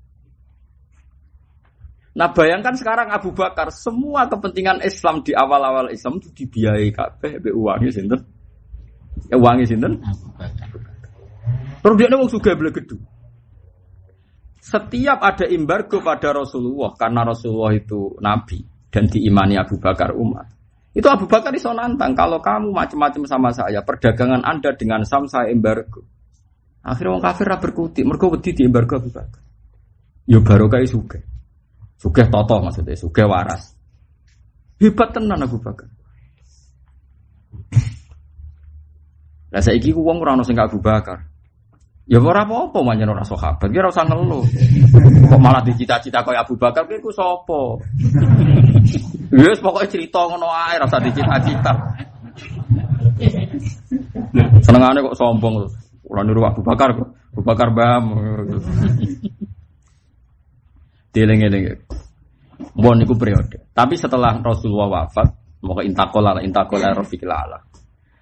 Nah bayangkan sekarang Abu Bakar semua kepentingan Islam di awal-awal Islam itu dibiayai kabeh be uangnya sinten. Ya uangnya sinten? Terus dia nemu juga beli gedung. Setiap ada embargo pada Rasulullah karena Rasulullah itu nabi dan diimani Abu Bakar umat. Itu Abu Bakar iso nantang kalau kamu macam-macam sama saya, perdagangan Anda dengan Sam saya embargo. Akhirnya orang kafir berkutik, mereka wedi di embargo Abu Bakar. Yo barokah suka. Sugih toto maksudnya, sugih waras. Hebat tenan Abu Bakar. Lah saiki ku wong ora ono sing Abu Bakar. Ya ora apa-apa manjen ora sahabat, ki ora usah ngeluh. Kok malah dicita-cita kaya Abu Bakar ki ku sapa? Wis pokoke cerita ngono ae ora usah dicita-cita. Senengane kok sombong. Ora niru Abu Bakar kok. Abu Bakar bam. Dieling-eling. Bon niku periode. Tapi setelah Rasulullah wafat, mau intakola intakola rafiqil ala.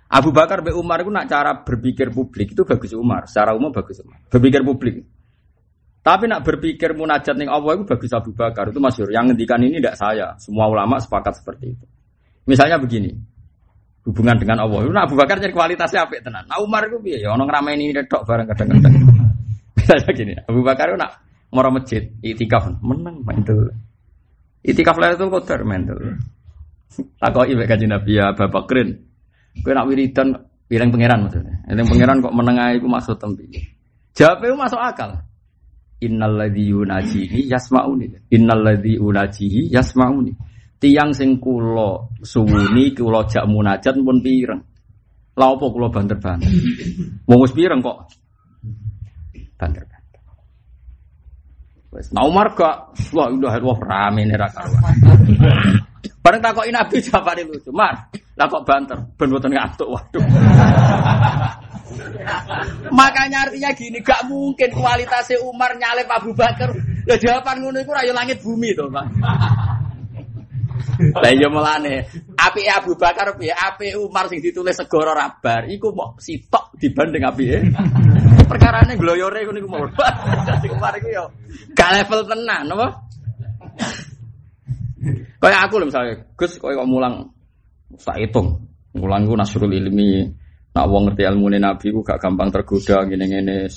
Abu Bakar be Umar itu nak cara berpikir publik itu bagus Umar, secara umum bagus Umar. Berpikir publik. Tapi nak berpikir munajat ning Allah itu bagus Abu Bakar itu masyur. Yang ngendikan ini tidak saya. Semua ulama sepakat seperti itu. Misalnya begini, hubungan dengan Allah. Itu Abu Bakar jadi kualitasnya apa tenan. Nah Umar itu ya orang ramai ini tok bareng kadang-kadang. Misalnya gini, Abu Bakar itu nak Mora masjid, itikaf menang main tuh. Itikaf lah itu kotor tuh. Takoi ibu kaji Nabi ya Bapak Keren. Kue nak wiridan bilang pangeran maksudnya. Yang pangeran kok menengah itu masuk tempi. Jawabnya masuk akal. Innal ladzi yunajihi yasmauni. Innal ladzi yunajihi yasmauni. Tiang sing kula suwuni kula jak munajat pun pireng. Lah opo kula banter-banter. Wong pireng kok. Banter. Wes, nah Umar gak, wah udah wah rame nih raka. Bareng takoki Nabi jawabane lucu. Mar, lah kok banter, ben mboten ngantuk. Waduh. Makanya artinya gini, gak mungkin kualitasnya Umar nyalip Abu Bakar. Ya jawaban ngono iku rayu langit bumi to, Pak. Lah iya melane, api Abu Bakar piye? Api Umar sing ditulis segoro rabar iku mau sitok dibanding api perkara ini gloyore iku niku mau. Dadi Umar iku yo gak level tenan apa? Kayak aku lho misalnya, Gus koyo kok mulang sak hitung. Mulang iku nasrul ilmi. Nak wong ngerti ilmu Nabi ku gak gampang tergoda ngene-ngene.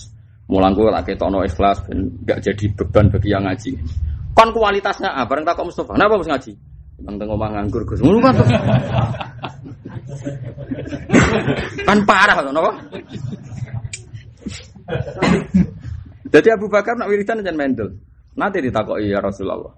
Mulang ku lak ketokno ikhlas ben gak jadi beban bagi yang ngaji. Kon kualitasnya apa? Bareng tak kok Mustafa. Kenapa mesti ngaji? Bang tengok omah nganggur Gus. Ngono kan. kan parah to napa? Jadi Abu Bakar nak wiridan jangan mendel. Nanti ditakoki ya Rasulullah.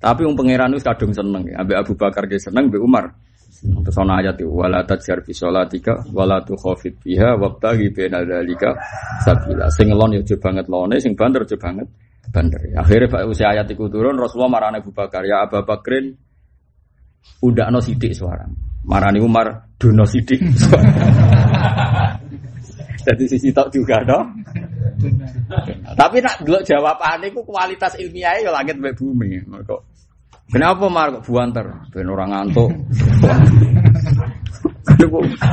Tapi wong pangeran wis kadung seneng. Ambek Abu Bakar ge seneng ambek Umar. Terus ana ayat itu wala tajjar fi sholatika wala tukhafit biha wabtaghi baina dzalika sabila. Sing lon yo banget lone, sing banter yo banget banter. Akhirnya Pak usia ayat itu turun Rasulullah marane Abu Bakar ya Abu Bakrin udah no sidik suara. Marani Umar duno sidik. Jadi sisi tok juga dong. Tapi nak dulu jawabannya itu kualitas ilmiahnya ya langit mbek bumi. Kok Kenapa mar kok buanter? Ben orang ngantuk.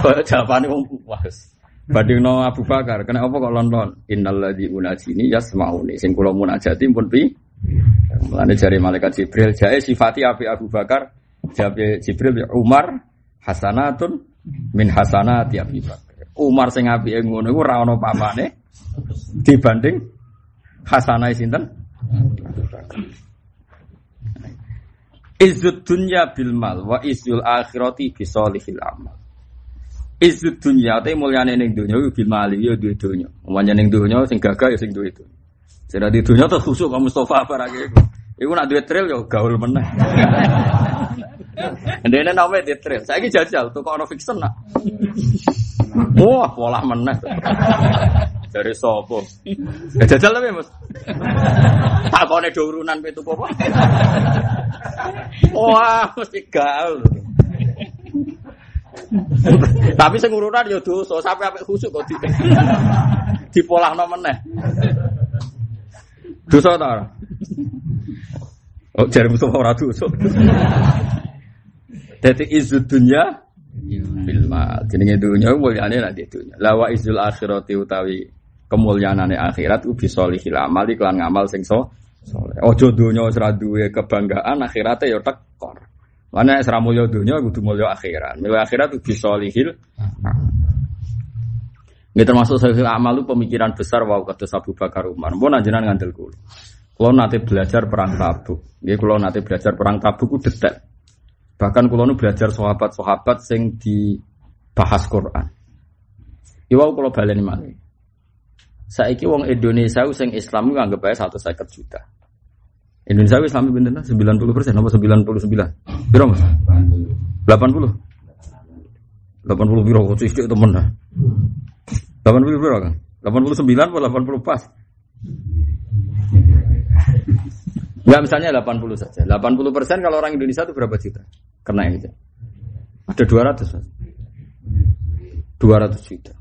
Kok jawabannya wong puas. Bading no Abu Bakar, kenapa kok lon-lon? Innalladzi unajini yasmauni. Sing kula munajati pun pi. Mulane jari malaikat Jibril, jae sifati api Abu Bakar, jabe Jibril Umar hasanatun min hasanati Abu Bakar. Umar sing apike ngono iku ora ana pamane dibanding hasanah sinten? Izzud dunya bil mal wa izzul akhirati bi solihil amal. Izzud dunya te mulyane ning donya bil mal ya duwe donya. Ning donya sing gagah ya sing duwe itu. Sing di donya terus khusuk kamu Mustafa barake iku. Iku nak duwe trail ya gaul meneh. Ndene name di trail. Saiki jajal tuh ono fiction nak. Wah, pola meneh. Dari sopo? Ya jajal tapi Mas. Takone do urunan pitu apa? Wah, mesti gaul. Tapi sing urunan ya dosa, sampe apik khusuk kok di dipolahno meneh. Dosa ta? Oh, jare Mustafa ora dosa. Dadi izud dunya bil mal. Jenenge dunya mulyane nek dunya. La wa izul akhirati utawi kemuliaanane akhirat ku bisolihil amal iklan ngamal sing so soleh. Ojo dunya kebanggaan akhirate ya tekor. Mana nek ra mulya dunya kudu mulya akhirat. Mulya akhirat ku bisolihil ini termasuk saya amal pemikiran besar wow kata Abu Bakar Umar. Mau najinan ngandel kulo. Kalau nanti belajar perang tabuk, ya kalau nanti belajar perang tabuk itu detek. Bahkan kalau nu belajar sahabat-sahabat sing dibahas Quran. Iwau kalau baleni malih. Saiki wong Indonesia sing Islam itu anggap satu seket juta. Indonesia Islam itu sembilan puluh persen, apa sembilan puluh sembilan? Biro mas? Delapan puluh? Delapan puluh biro, kok itu temen dah. Delapan puluh biro kan? Delapan puluh sembilan atau delapan puluh pas? Enggak misalnya 80 saja. 80 persen kalau orang Indonesia itu berapa juta? Kena itu. Ada 200 mas. 200 juta.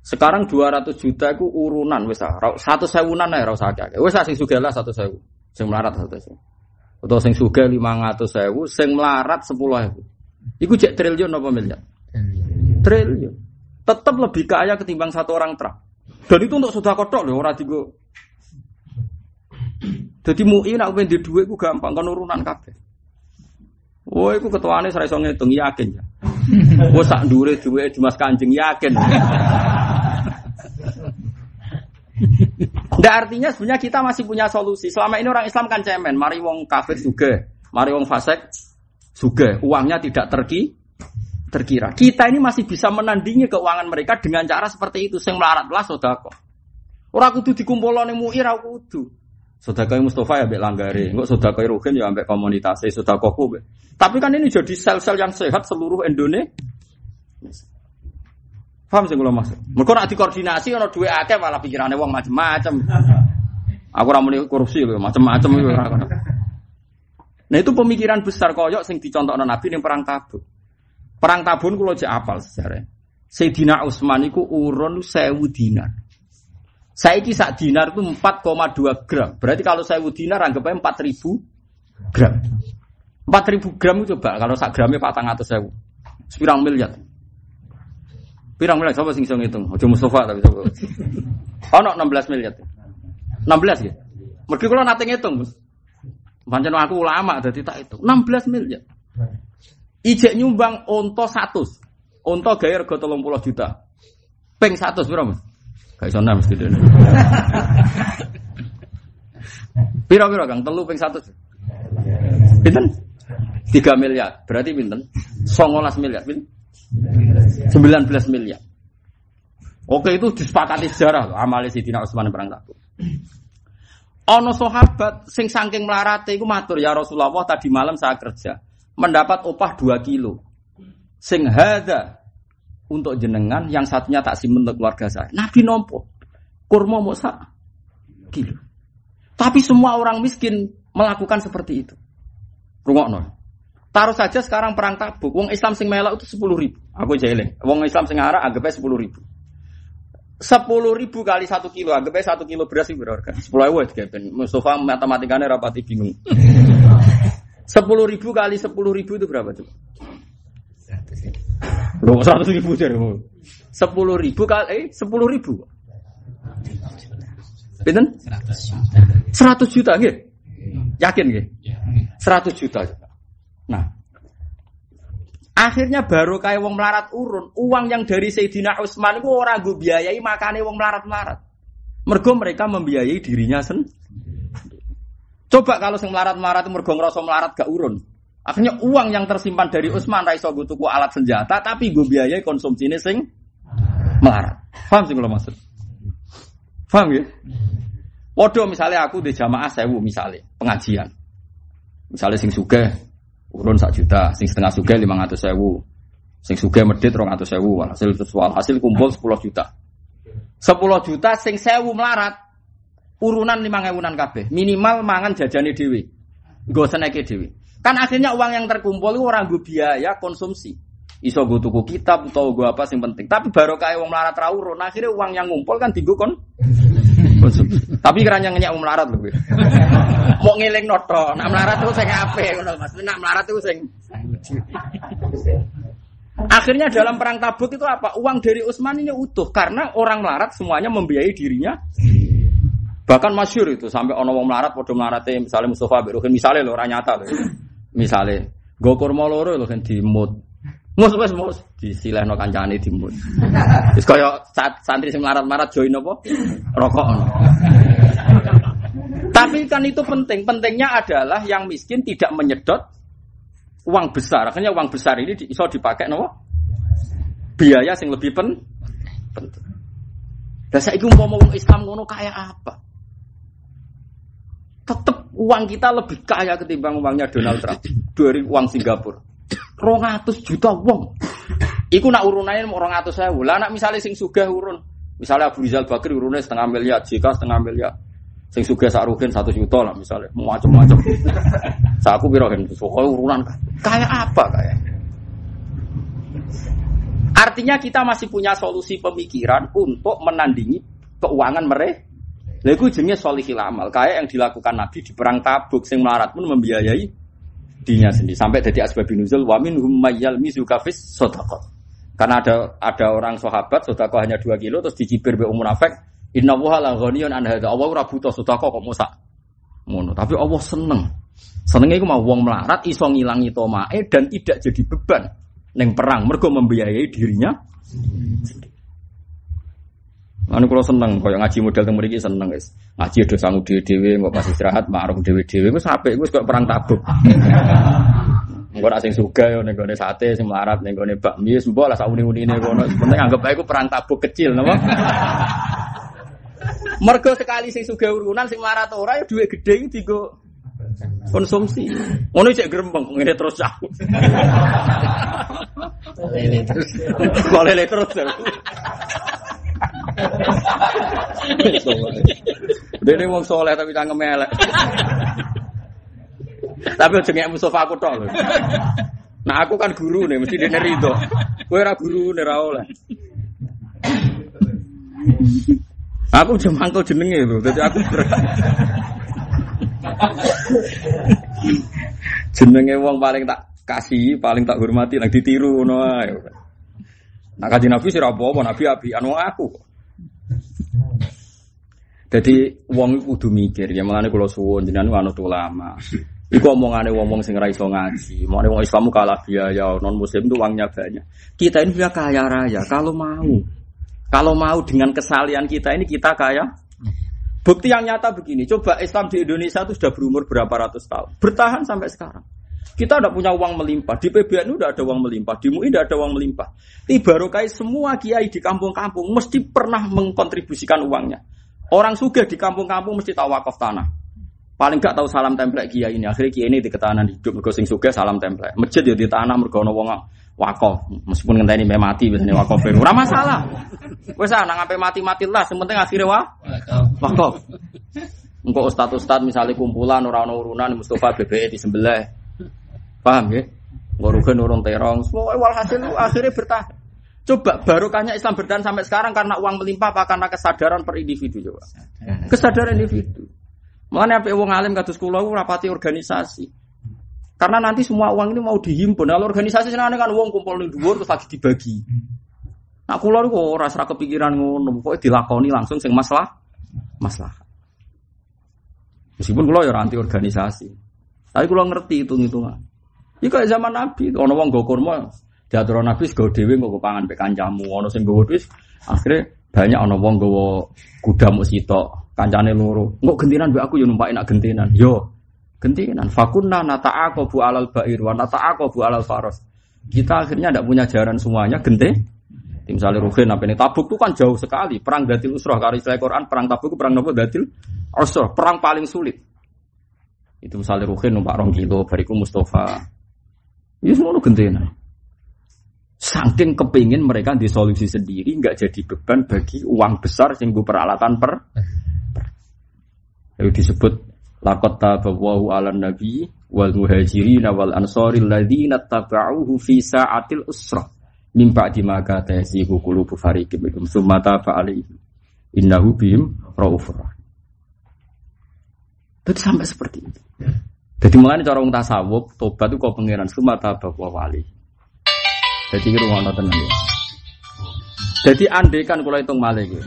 Sekarang 200 juta itu urunan wis satu sewunan ya ora usah akeh. Wis sing sugih lah satu sewu. Sing melarat satu sewu. Atau sing sugih 500 sewu, sing melarat 10 sewu. Iku cek triliun apa miliar? Triliun. Tetap lebih kaya ketimbang satu orang truk. Dan itu untuk sudah kotor loh, orang tiga. Jadi MUI nak di duit ku gampang kan urunan kabeh. Wah, iku ketuane saya iso ngitung yakin ya. Wah, sak ndure duwe Dimas Kanjeng yakin. Nggak artinya sebenarnya kita masih punya solusi. Selama ini orang Islam kan cemen, mari wong kafir juga, mari wong fasik juga, uangnya tidak terki terkira. Kita ini masih bisa menandingi keuangan mereka dengan cara seperti itu. Sing melarat lah sodako. Orang kudu dikumpulkan yang muir, kudu. Sodako Mustafa ya ambek langgare, enggak sodako Ruhin ya ambek komunitas, sodako ku. Tapi kan ini jadi sel-sel yang sehat seluruh Indonesia. Paham sih kalau masuk? Mereka nak dikoordinasi, ono dua akeh malah pikirannya uang macam-macam. Aku ramai korupsi loh, macam-macam itu. Nah itu pemikiran besar koyok sing dicontoh Nabi yang perang tabuk. Perang tabun kalau cek apal sejarah. Sayyidina Utsman itu urun sewu dinar. Saya kisah dinar itu 4,2 gram. Berarti kalau saya dinar anggapnya 4000 gram. 4000 gram itu coba kalau sak gramnya patang atau sewu. Sepirang miliar. Pirang miliar coba sing sing hitung. Ojo Mustafa tapi coba. Ono 16 miliar. 16 ya. Mergi kula nate ngitung, Gus. Pancen aku ulama dadi tak itu. 16 miliar. Ijek nyumbang onto 100. Onto gawe rega 30 juta. Ping 100 piro, Mas? Gak iso mesti dene. Piro-piro Kang? Telu ping 100. Pinten? 3 miliar. Berarti pinten? 19 miliar. Pinten? 19 miliar. Oke itu disepakati sejarah loh. Amali Sidina Utsman perang Tabuk. Ono sahabat sing saking melarate iku matur ya Rasulullah tadi malam saya kerja mendapat upah 2 kilo. Sing hadza untuk jenengan yang satunya tak simpen untuk keluarga saya. Nabi nompo kurma mau sak kilo. Tapi semua orang miskin melakukan seperti itu. Rungokno. Taruh saja sekarang perang tabuk, wong Islam sing melok itu sepuluh ribu. Aku jeling. Wong Islam sing arah anggapnya sepuluh ribu. Sepuluh ribu kali satu kilo, anggapnya satu kilo beras itu berharga. Sepuluh ribu ya, Mustafa matematikanya rapati bingung. Sepuluh ribu kali sepuluh ribu itu berapa coba? Loh, seratus ribu jadi Sepuluh ribu kali, eh, sepuluh ribu. Binten? Seratus juta, gitu. Yakin, gitu? Seratus juta. Nah, Akhirnya baru kayak wong melarat urun, uang yang dari Sayyidina Utsman itu orang gue biayai makanya wong melarat-melarat. Mergo mereka membiayai dirinya sendiri. Coba kalau sing melarat-melarat mergo ngerasa melarat gak urun. Akhirnya uang yang tersimpan dari Utsman raiso gue tuku alat senjata tapi gue biayai konsumsi ini sing melarat. Paham sih kalau maksud? Paham ya? Waduh misalnya aku di jamaah sewu misalnya pengajian. Misalnya sing suge urun sak juta, sing setengah suge lima ratus sewu, sing suge medit rong ratus sewu, hasil sesual hasil kumpul sepuluh juta, sepuluh juta sing sewu melarat, urunan lima ngewunan kabeh, minimal mangan jajani dewi, gue seneki dewi. Kan akhirnya uang yang terkumpul itu orang gue biaya konsumsi. Iso gue tuku kitab atau gue apa sing penting. Tapi baru kayak uang melarat rawurun, akhirnya uang yang ngumpul kan tigo kon. Tapi kerannya uang melarat lebih. Mau ngiling noto, nak melarat tuh saya ngape, mas. Nak melarat tuh saya. Akhirnya dalam perang Tabuk itu apa? Uang dari Utsman ini utuh karena orang melarat semuanya membiayai dirinya. Bahkan masyur itu sampai ono wong melarat podo melarate misalnya Mustafa Biruhin misalnya lo orang nyata loh. Misalnya Gokur loro lo kan dimut. Mus wis mus disilehno kancane dimut. Wis kaya santri sing melarat-melarat join apa? Rokok. Tapi kan itu penting. Pentingnya adalah yang miskin tidak menyedot uang besar. Akhirnya uang besar ini bisa dipakai no? biaya yang lebih pen penting. Dan saya ingin mau ngomong Islam ngono kayak apa? Tetap uang kita lebih kaya ketimbang uangnya Donald Trump dari uang Singapura. Rongatus juta uang. Iku nak urunannya mau rongatus saya. Lah nak misalnya sing sugah urun, misalnya Abu Rizal Bakri urunnya setengah miliar, jika setengah miliar. Sing suga saruhin satu juta lah misalnya, macam-macam. Saku birohin, soalnya urunan kayak apa kayak? Artinya kita masih punya solusi pemikiran untuk menandingi keuangan mereka. Lalu jenis solihil amal, kayak yang dilakukan Nabi di perang Tabuk, sing melarat pun membiayai dinya sendiri. Sampai jadi asbab nuzul, wamin humayyal mizukafis sodakot. Karena ada ada orang sahabat sodakot hanya dua kilo, terus dicibir be munafik, Inna wuha la ghaniyun an hadza. Allah ora sedekah kok musak. Ngono, tapi Allah seneng. Senenge iku mau wong melarat iso ngilangi tomae dan tidak jadi beban ning perang mergo membiayai dirinya. Anu kalau seneng, kaya ngaji model temu iki seneng guys. Ngaji do sangu dhewe-dhewe, kok pas istirahat ma'ruf dhewe-dhewe wis apik, wis kaya perang tabuk. Nek sing suga yo ning gone sate sing melarat ning gone bakmi mbok lah sak uni-unine kono. Penting anggap ae ku perang tabuk kecil napa. Mergo sekali sing sugih urunan sing marat ora ya dhuwit gedhe iki digo konsumsi. Ngono cek grempeng ngene terus cah. Lele terus. Lele terus. Dene wong soleh tapi cangkem elek. Tapi aja Mustafa aku tok. Nah aku kan guru nih, mesti dene rido. Kowe ora guru nih ra oleh. Aku udah mangkel jenenge lho, jadi aku jenenge wong paling tak kasih, paling tak hormati, lagi ditiru ngono ae. Nah kaji Nabi sih apa-apa, Nabi abi anu aku. Jadi wong kudu mikir ya mengenai kula suwun jenengan anut ulama. Iku omongane wong-wong sing ora iso ngaji. Mau wong Islam kalah biaya, non muslim itu uangnya banyak. Kita ini sudah kaya raya kalau mau. Kalau mau dengan kesalian kita ini kita kaya. Bukti yang nyata begini, coba Islam di Indonesia itu sudah berumur berapa ratus tahun, bertahan sampai sekarang. Kita tidak punya uang melimpah, di PBNU udah ada uang melimpah, di MUI udah ada uang melimpah. Di Barokai semua kiai di kampung-kampung mesti pernah mengkontribusikan uangnya. Orang suga di kampung-kampung mesti tahu wakaf tanah. Paling gak tahu salam template kiai ini. Akhirnya kiai ini di ketahanan hidup mergo sing sugih salam template. Masjid ya di tanah mergo ana wong wakaf. Meskipun ngenteni me mati biasanya wakaf. Ora masalah. Wis ana ngape mati-mati lah, sing penting akhirnya wa wakaf. Engko ustad-ustad misalnya kumpulan orang ana urunan Mustafa BBE di sebelah. Paham ya? Ngorugen urun terong. Semua walhasil akhirnya bertahan. Coba barokahnya Islam bertahan sampai sekarang karena uang melimpah apa karena kesadaran per individu coba. Kesadaran individu. Mana apa wong alim kados kula rapati organisasi. Karena nanti semua uang ini mau dihimpun. Kalau organisasi senane kan uang kumpul ning dhuwur terus lagi dibagi. Nah kula niku ora ora kepikiran ngono, pokoke dilakoni langsung sing masalah masalah. Meskipun kula ya anti organisasi. Tapi kula ngerti hitung-hitungan. Iki kayak zaman Nabi, ono wong go kurma diatur Nabi go dhewe nggo pangan pek kancamu, ono sing go wis akhirnya banyak ono wong gowo kuda musito kancane loro. Engko gentinan mbek aku yo numpak enak gentinan. Yo gentinan. Fakunna nata'aqabu alal ba'ir wa nata'aqabu alal faros. Kita akhirnya tidak punya jaran semuanya gente. Tim misalnya Ruhin apa ini Tabuk itu kan jauh sekali. Perang Datil Usrah kalau istilah Quran perang Tabuk itu perang apa Datil Usrah. Perang paling sulit. Itu misalnya Ruhin numpak rong kilo, bariku Mustafa. Itu semua gentena. Saking kepingin mereka disolusi sendiri, nggak jadi beban bagi uang besar sehingga peralatan per. Itu disebut laqad tabawu ala nabi wal muhajirin wal ansari alladziina tabauhu fi sa'atil usra. Min ba'di ma katasihu qulubu fariqin minhum summa taba alaihi. Innahu bihim raufur Jadi sampai seperti itu. Jadi mulai cara wong tasawuf, tobat itu kau pangeran summa taba wa wali. Jadi rumah tenang ya. Jadi andai kan kalau hitung malah gitu.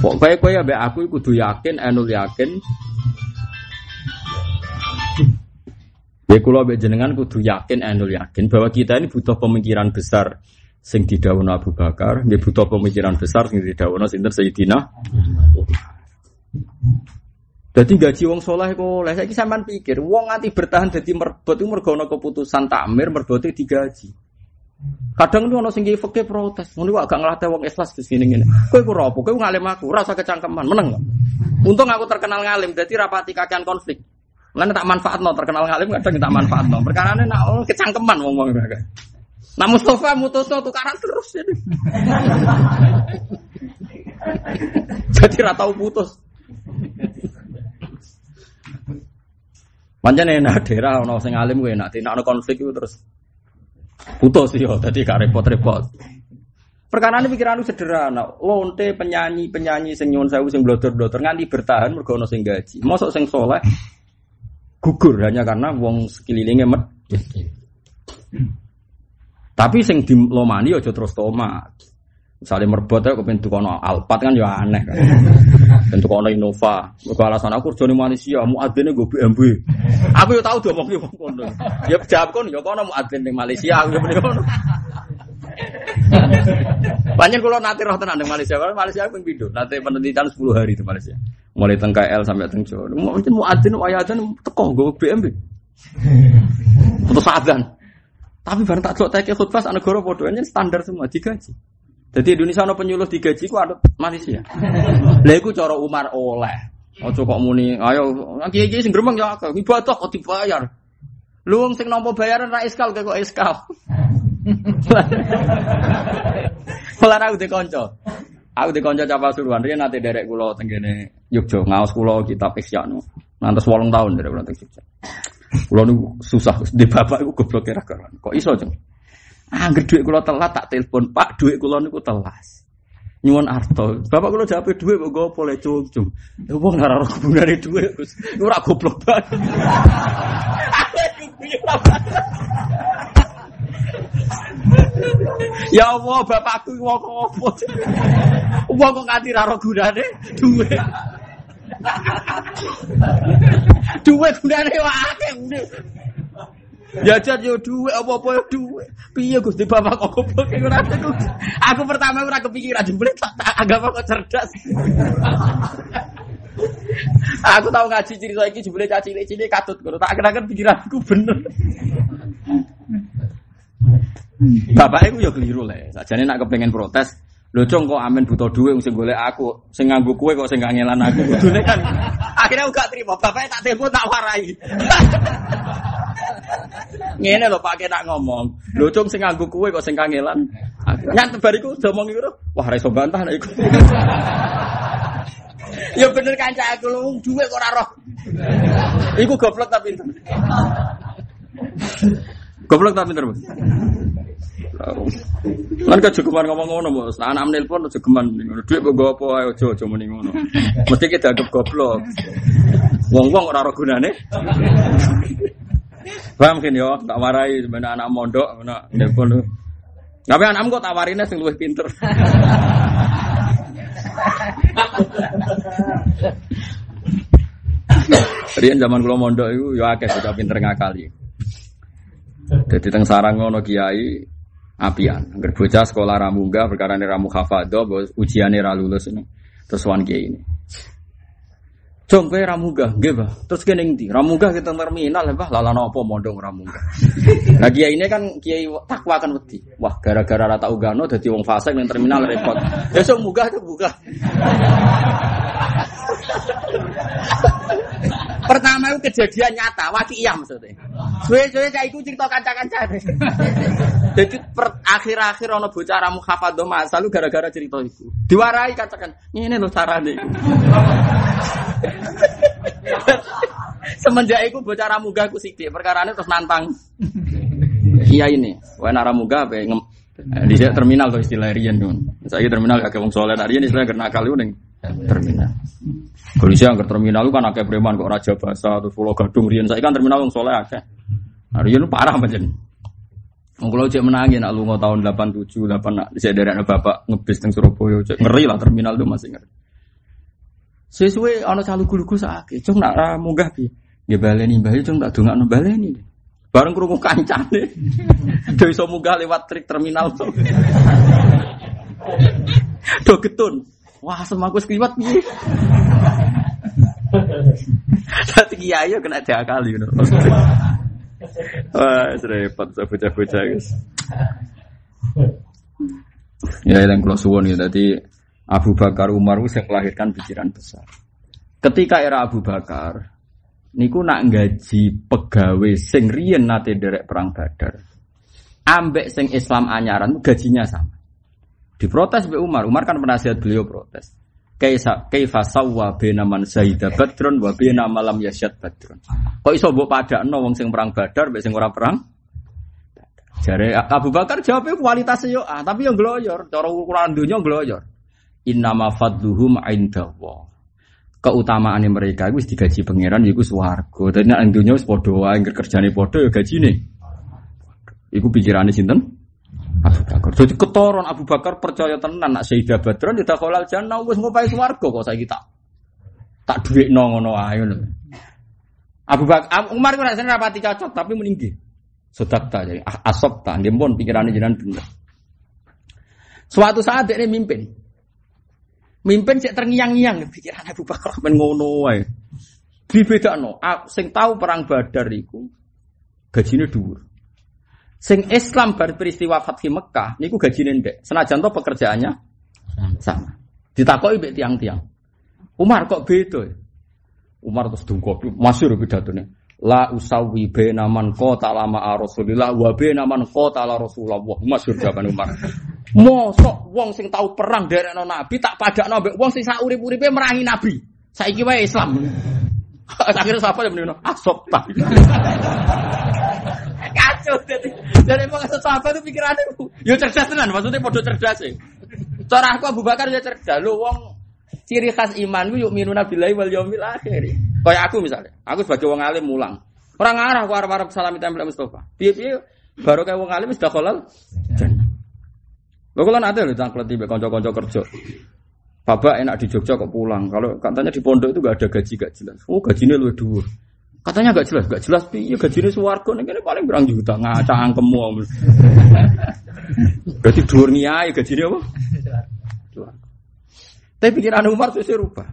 Pokoknya kowe ya aku kudu yakin, enul yakin. Ya kula mbek jenengan kudu yakin, enul yakin bahwa kita ini butuh pemikiran besar sing didhawuhna Abu Bakar, nggih butuh pemikiran besar sing didhawuhna sinten Sayyidina. Jadi gaji wong soleh kok oleh saiki sampean pikir wong nganti bertahan dadi merbot iku mergo keputusan takmir merbote digaji. Kadang itu orang singgi fakir protes, mau agak ngelatih wong ikhlas di sini gini. Kue ku ropo, kue ngalim aku, rasa kecangkeman, meneng? Untung aku terkenal ngalim, jadi rapati kakean konflik. Lain tak manfaat no, terkenal ngalim kadang tak manfaat no. Perkara ini nak oh, kecangkeman wong wong mereka. Nah Mustafa mutus no tukaran terus jadi. jadi ratau putus. Pancen enak daerah ono sing alim gue enak, tidak ada konflik itu terus Putus yo, tadi gak repot-repot. Perkara ini pikiran sederhana. Lonte penyanyi penyanyi sing nyuwun sewu sing blotor-blotor nganti bertahan mergo ono sing gaji. Mosok sing soleh gugur hanya karena wong sekelilingnya met. Tapi sing dilomani aja terus tomat. Misalnya merbot ya kepen tukono Alphard kan ya aneh kan. Ben tukono Innova. Mergo alasan aku kerja Malaysia, muadzine gue BMW. Aku yo tau diomongi wong kono. Ya jawab kon ya kono muadzin ning Malaysia aku yo kono. Banyak kalau nanti roh tenang di Malaysia, kalau Malaysia pun pindho, nanti penelitian 10 hari di Malaysia, mulai teng KL sampai teng Jawa. Mungkin mau mau ayatan teko gue BMW, putus adzan. Tapi bareng tak celok teke khutbah anak goro bodohnya standar semua digaji. Jadi Indonesia ada penyuluh digaji ku ada Malaysia. Lah iku cara Umar oleh. Ojo kok muni, ayo kiai-kiai sing gremeng ya akeh, ibadah kok dibayar. Lu wong sing nampa bayaran ra iskal kok iskal. Ora aku dikonco. Aku dikonco capal suruhan riyen nate derek kula teng kene Yogya ngaos kula kitab Isyanu. Nantes 8 tahun derek kula teng Jogja. Kula niku susah di bapak iku goblok kira Kok iso, Jeng? Angger duit kula telat tak telepon, Pak, duit kula niku telas. Nyuwun arto. Bapak kula jawab duit kok go boleh cung-cung. Ya wong ora ora gunane duit, Gus. Ora goblok banget. Ya Allah, bapakku wong opo? Wong kok nganti ra ro gunane duwe. Duwe gunane wae. Jan yo duwe apa-apa yo duwe. Piye Gusti Bapak kok goblok iku ora aku. Aku pertama ora kepikiran jebule tak anggap kok cerdas. aku tahu ngaji cerita iki jebule caci cilik katut ngono. Tak kira-kira pikiranku bener. Bapak iku ya keliru lah. Sajane nak kepengen protes, Lho cong kok amen butuh duit sing golek aku, sing nganggo kue kok sing ngelan aku. Kudune kan akhirnya gak terima. Bapaknya tak telepon tak warai. Ngene lho Pak nak ngomong. Lho cong sing nganggo kue kok sing kangelan. Nyan bariku udah ngomong iku. Wah ra iso bantah nek iku. ya bener kanca aku lu duwe kok ora roh. Iku goblok tapi pinter. Goblok tapi pinter. Kan kejogeman ngomong ngono, Bos. Anak nelpon kejogeman ngono. Dhuwit kok apa ae aja aja muni ngono. Mesti kita anggap goblok. Wong-wong ora ora gunane. Paham kan yo, tak warai sebenarnya anak mondok ngono nelpon. Tapi anakmu kok tawarine sing luwih pinter. Rian zaman kula mondok iku yo akeh bocah pinter ngakali. Jadi teng sarang ngono kiai apian. Angger bocah sekolah ramunga perkara ramu hafadho, ujiannya ra lulus ini. Terus wan kiai ini. Jong kowe ramuga, nggih, Bah. Terus kene ndi? Ramuga kita terminal, Bah. Lala apa mondong ramuga. Nah, kiai ini kan kiai takwa kan wedi. Wah, gara-gara rata ugano dadi wong fasik ning terminal repot. Besok munggah tuh buka. Pertama itu kejadian nyata, waki iya maksudnya. Suwe-suwe saya ikut cerita kanca-kanca. Jadi akhir-akhir ono bocah ramu hafadzah masa lu gara-gara cerita itu. Diwarai katakan, ini lo carane. Semenjak itu bocah ramuga aku sidik, perkara ini terus nantang. Iya ini, wah naramuga apa di terminal tuh istilah Rian tuh. Saya terminal agak wong soleh, Rian istilah karena kali udah terminal. Polisi yang ke terminal kan akeh preman kok Raja Basa atau Pulau Gadung Rian. Saya kan terminal yang soleh akeh. Nah, Rian parah macam. Kalau cek menangin, nak lungo tahun 87, 8 nak saya dari anak bapak ngebis teng Surabaya, cek ngeri lah terminal tuh masih ngeri. Sesuai anak calu guluku sakit, cung nak munggah bi, ya baleni mbah cung tak dongak no baleni. Bareng krungu kancane, dia bisa munggah lewat trik terminal tuh. Do getun, wah semaku sekliwat bi. Tapi kiai kena diakali ngono. Wah, repot bocah-bocah guys. Ya yang kalau suwon ya tadi Abu Bakar Umar yang melahirkan pikiran besar. Ketika era Abu Bakar, niku nak gaji pegawai sing riyen nate derek perang Badar. Ambek sing Islam anyaran gajinya sama. Diprotes be Umar, Umar kan penasihat beliau protes. Kaifa sawwa bena man syahida badrun wa bena malam yasyad badrun. Kok iso mbok padakno wong sing perang Badar mbek sing ora perang? Jare Abu Bakar jawabnya kualitasnya yo ah, tapi yang gloyor, cara ukuran dunia gloyor. Innama fadluhum indallah. Keutamaan mereka itu digaji pangeran itu swarga. Dan nek dunya wis padha wae kerjane padha ya gajine. Iku pikirane sinten? Abu Bakar. Jadi ketoron Abu Bakar percaya tenan nak Sayyidah Badron tidak kolal jannah wis ngopai swarga kok saiki tak tak duit ngono ae ngono. Abu Bakar Umar ku rasane rapati cocok tapi meninggi. Sodak tak jadi asop tak nggih pun pikirane jenengan bener. Suatu saat dia mimpin. Mimpin cek terngiang-ngiang pikiran Abu Bakar men ngono wae. Dibedakno, sing tahu perang Badar iku gajine dhuwur. Sing Islam bar peristiwa Fathi Mekah niku gajine ndek. Senajan to pekerjaannya sama. Ditakoki mbek tiang-tiang. Umar kok beda? Umar terus dungkop masyhur pidatone. La usawi baina man qatala ma'a Rasulillah wa baina man qatala Rasulullah. Masyhur jawaban Umar. Mosok wong sing tahu perang derekno Nabi tak padakno mbek wong sing sak urip-uripe merangi Nabi. Saiki wae Islam. Akhirnya siapa yang menurut asop tak. Kacau jadi. Jadi emang sahabat itu pikirannya, yo cerdas tenan, maksudnya podo cerdas sih. Cara aku Abu Bakar ya cerdas. Lu wong ciri khas iman ku yuk minuna billahi wal yaumil akhir. Kayak aku misalnya, aku sebagai wong alim mulang. Orang arah aku arep-arep salam tempel Mustafa. Piye-piye baru kayak wong alim sudah kolal jannah. Lo kalau nanti lo cangklet tiba konco-konco kerja. Bapak enak di Jogja kok pulang. Kalau katanya di pondok itu gak ada gaji gak jelas. Oh gajinya lu dua. Katanya gak jelas, gak jelas. Iya gajinya suwargo nih paling berang juta ngaca angkemu. Berarti dua niai gajinya apa? Tapi pikiran Umar itu rubah.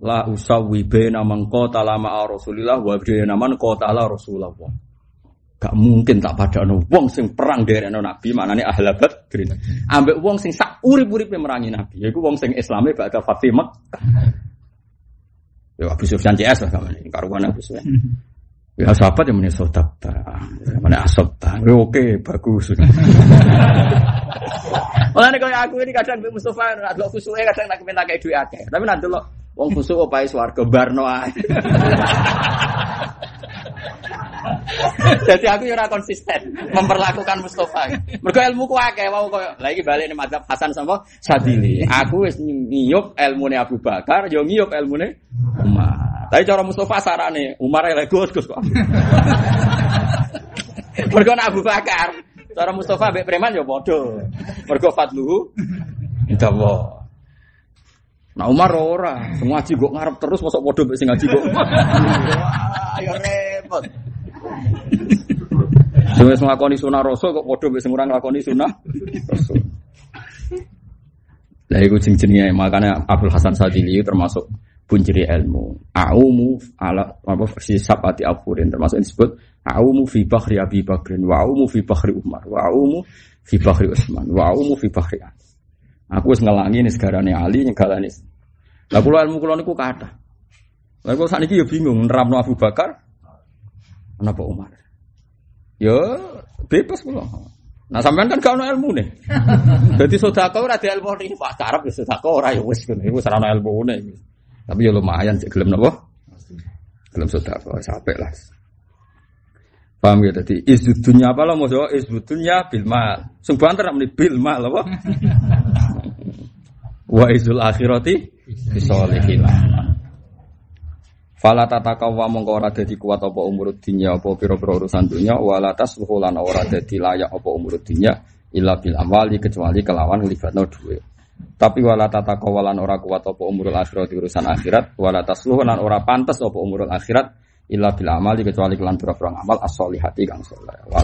La usawi bena kota lama Rasulillah wa bena man kota la Rasulullah. Gak mungkin tak pada wong sing perang dari Nabi mana nih ahla badrin. Ambek wong sing sak urip uripe merangi Nabi. Yaiku wong sing Islame bakal Fatih Mekah. Ya Abu Sufyan CS lah kamu ini karuan Abu Sufyan. Ya sahabat yang menyesal tak mana asap tak. Ya oke bagus. Malah nih kalau aku ini kadang Mbak Mustafa nggak lo khususnya kadang nak minta kayak duit akeh. Tapi nanti lo wong khusus opai swarga barno ae. Jadi aku ora konsisten memperlakukan Mustafa. Mergo ilmu ku akeh wau koyo lagi balik ning madzhab Hasan sama Sadili. Aku wis ngiyup ilmune Abu Bakar, yo ngiyup ilmune Umar. Tapi cara Mustafa sarane Umar elek Gus Gus kok. Mergo Abu Bakar, cara Mustafa mbek preman yo padha. Mergo fadluhu indawa. Nah Umar ora, semua ngaji kok ngarep terus masuk padha mbek sing ngaji kok. Ayo repot. Sing wis nglakoni sunah rasul kok padha mbek sing ora nglakoni sunah rasul. Lah iku jenenge makanya Abdul Hasan Sadili termasuk punjeri ilmu. Aumu ala apa versi sabati afurin termasuk disebut aumu fi bahri Abi Bakrin wa aumu fi bahri Umar wa aumu fi bahri Utsman wa aumu fi bahri Ali. Aku wis ngelangi nih segarane Ali nyegalani. Lah kula ilmu kula niku kathah. Lah kok sakniki ya bingung nerapno Abu Bakar Kenapa Umar? Ya bebas kula. Nah sampean kan gak ono ilmu nih. Jadi sodako ora ada ilmu nih Pak Arab ya sodako ora ya wis ngono. Iku sarana ilmu nih. Tapi ya lumayan sih gelem napa? Gelem sodako sampai lah. Paham ya tadi izdudunya apa lah mau jawab izdudunya bil mal. Sing banter muni bil mal apa? Wa izul akhirati bisolihin. Fala tatakawa mongko ora dadi kuat apa umur dunya apa pira-pira urusan dunya wala tasluhu lan ora dadi layak apa umur dunya illa bil amwali kecuali kelawan nglibatno dhuwit. Tapi wala tatakawa lan ora kuat apa umurul akhirat urusan akhirat wala ora pantes apa umurul akhirat illa bil amali kecuali kelan pira-pira amal as-solihati kang saleh. Wa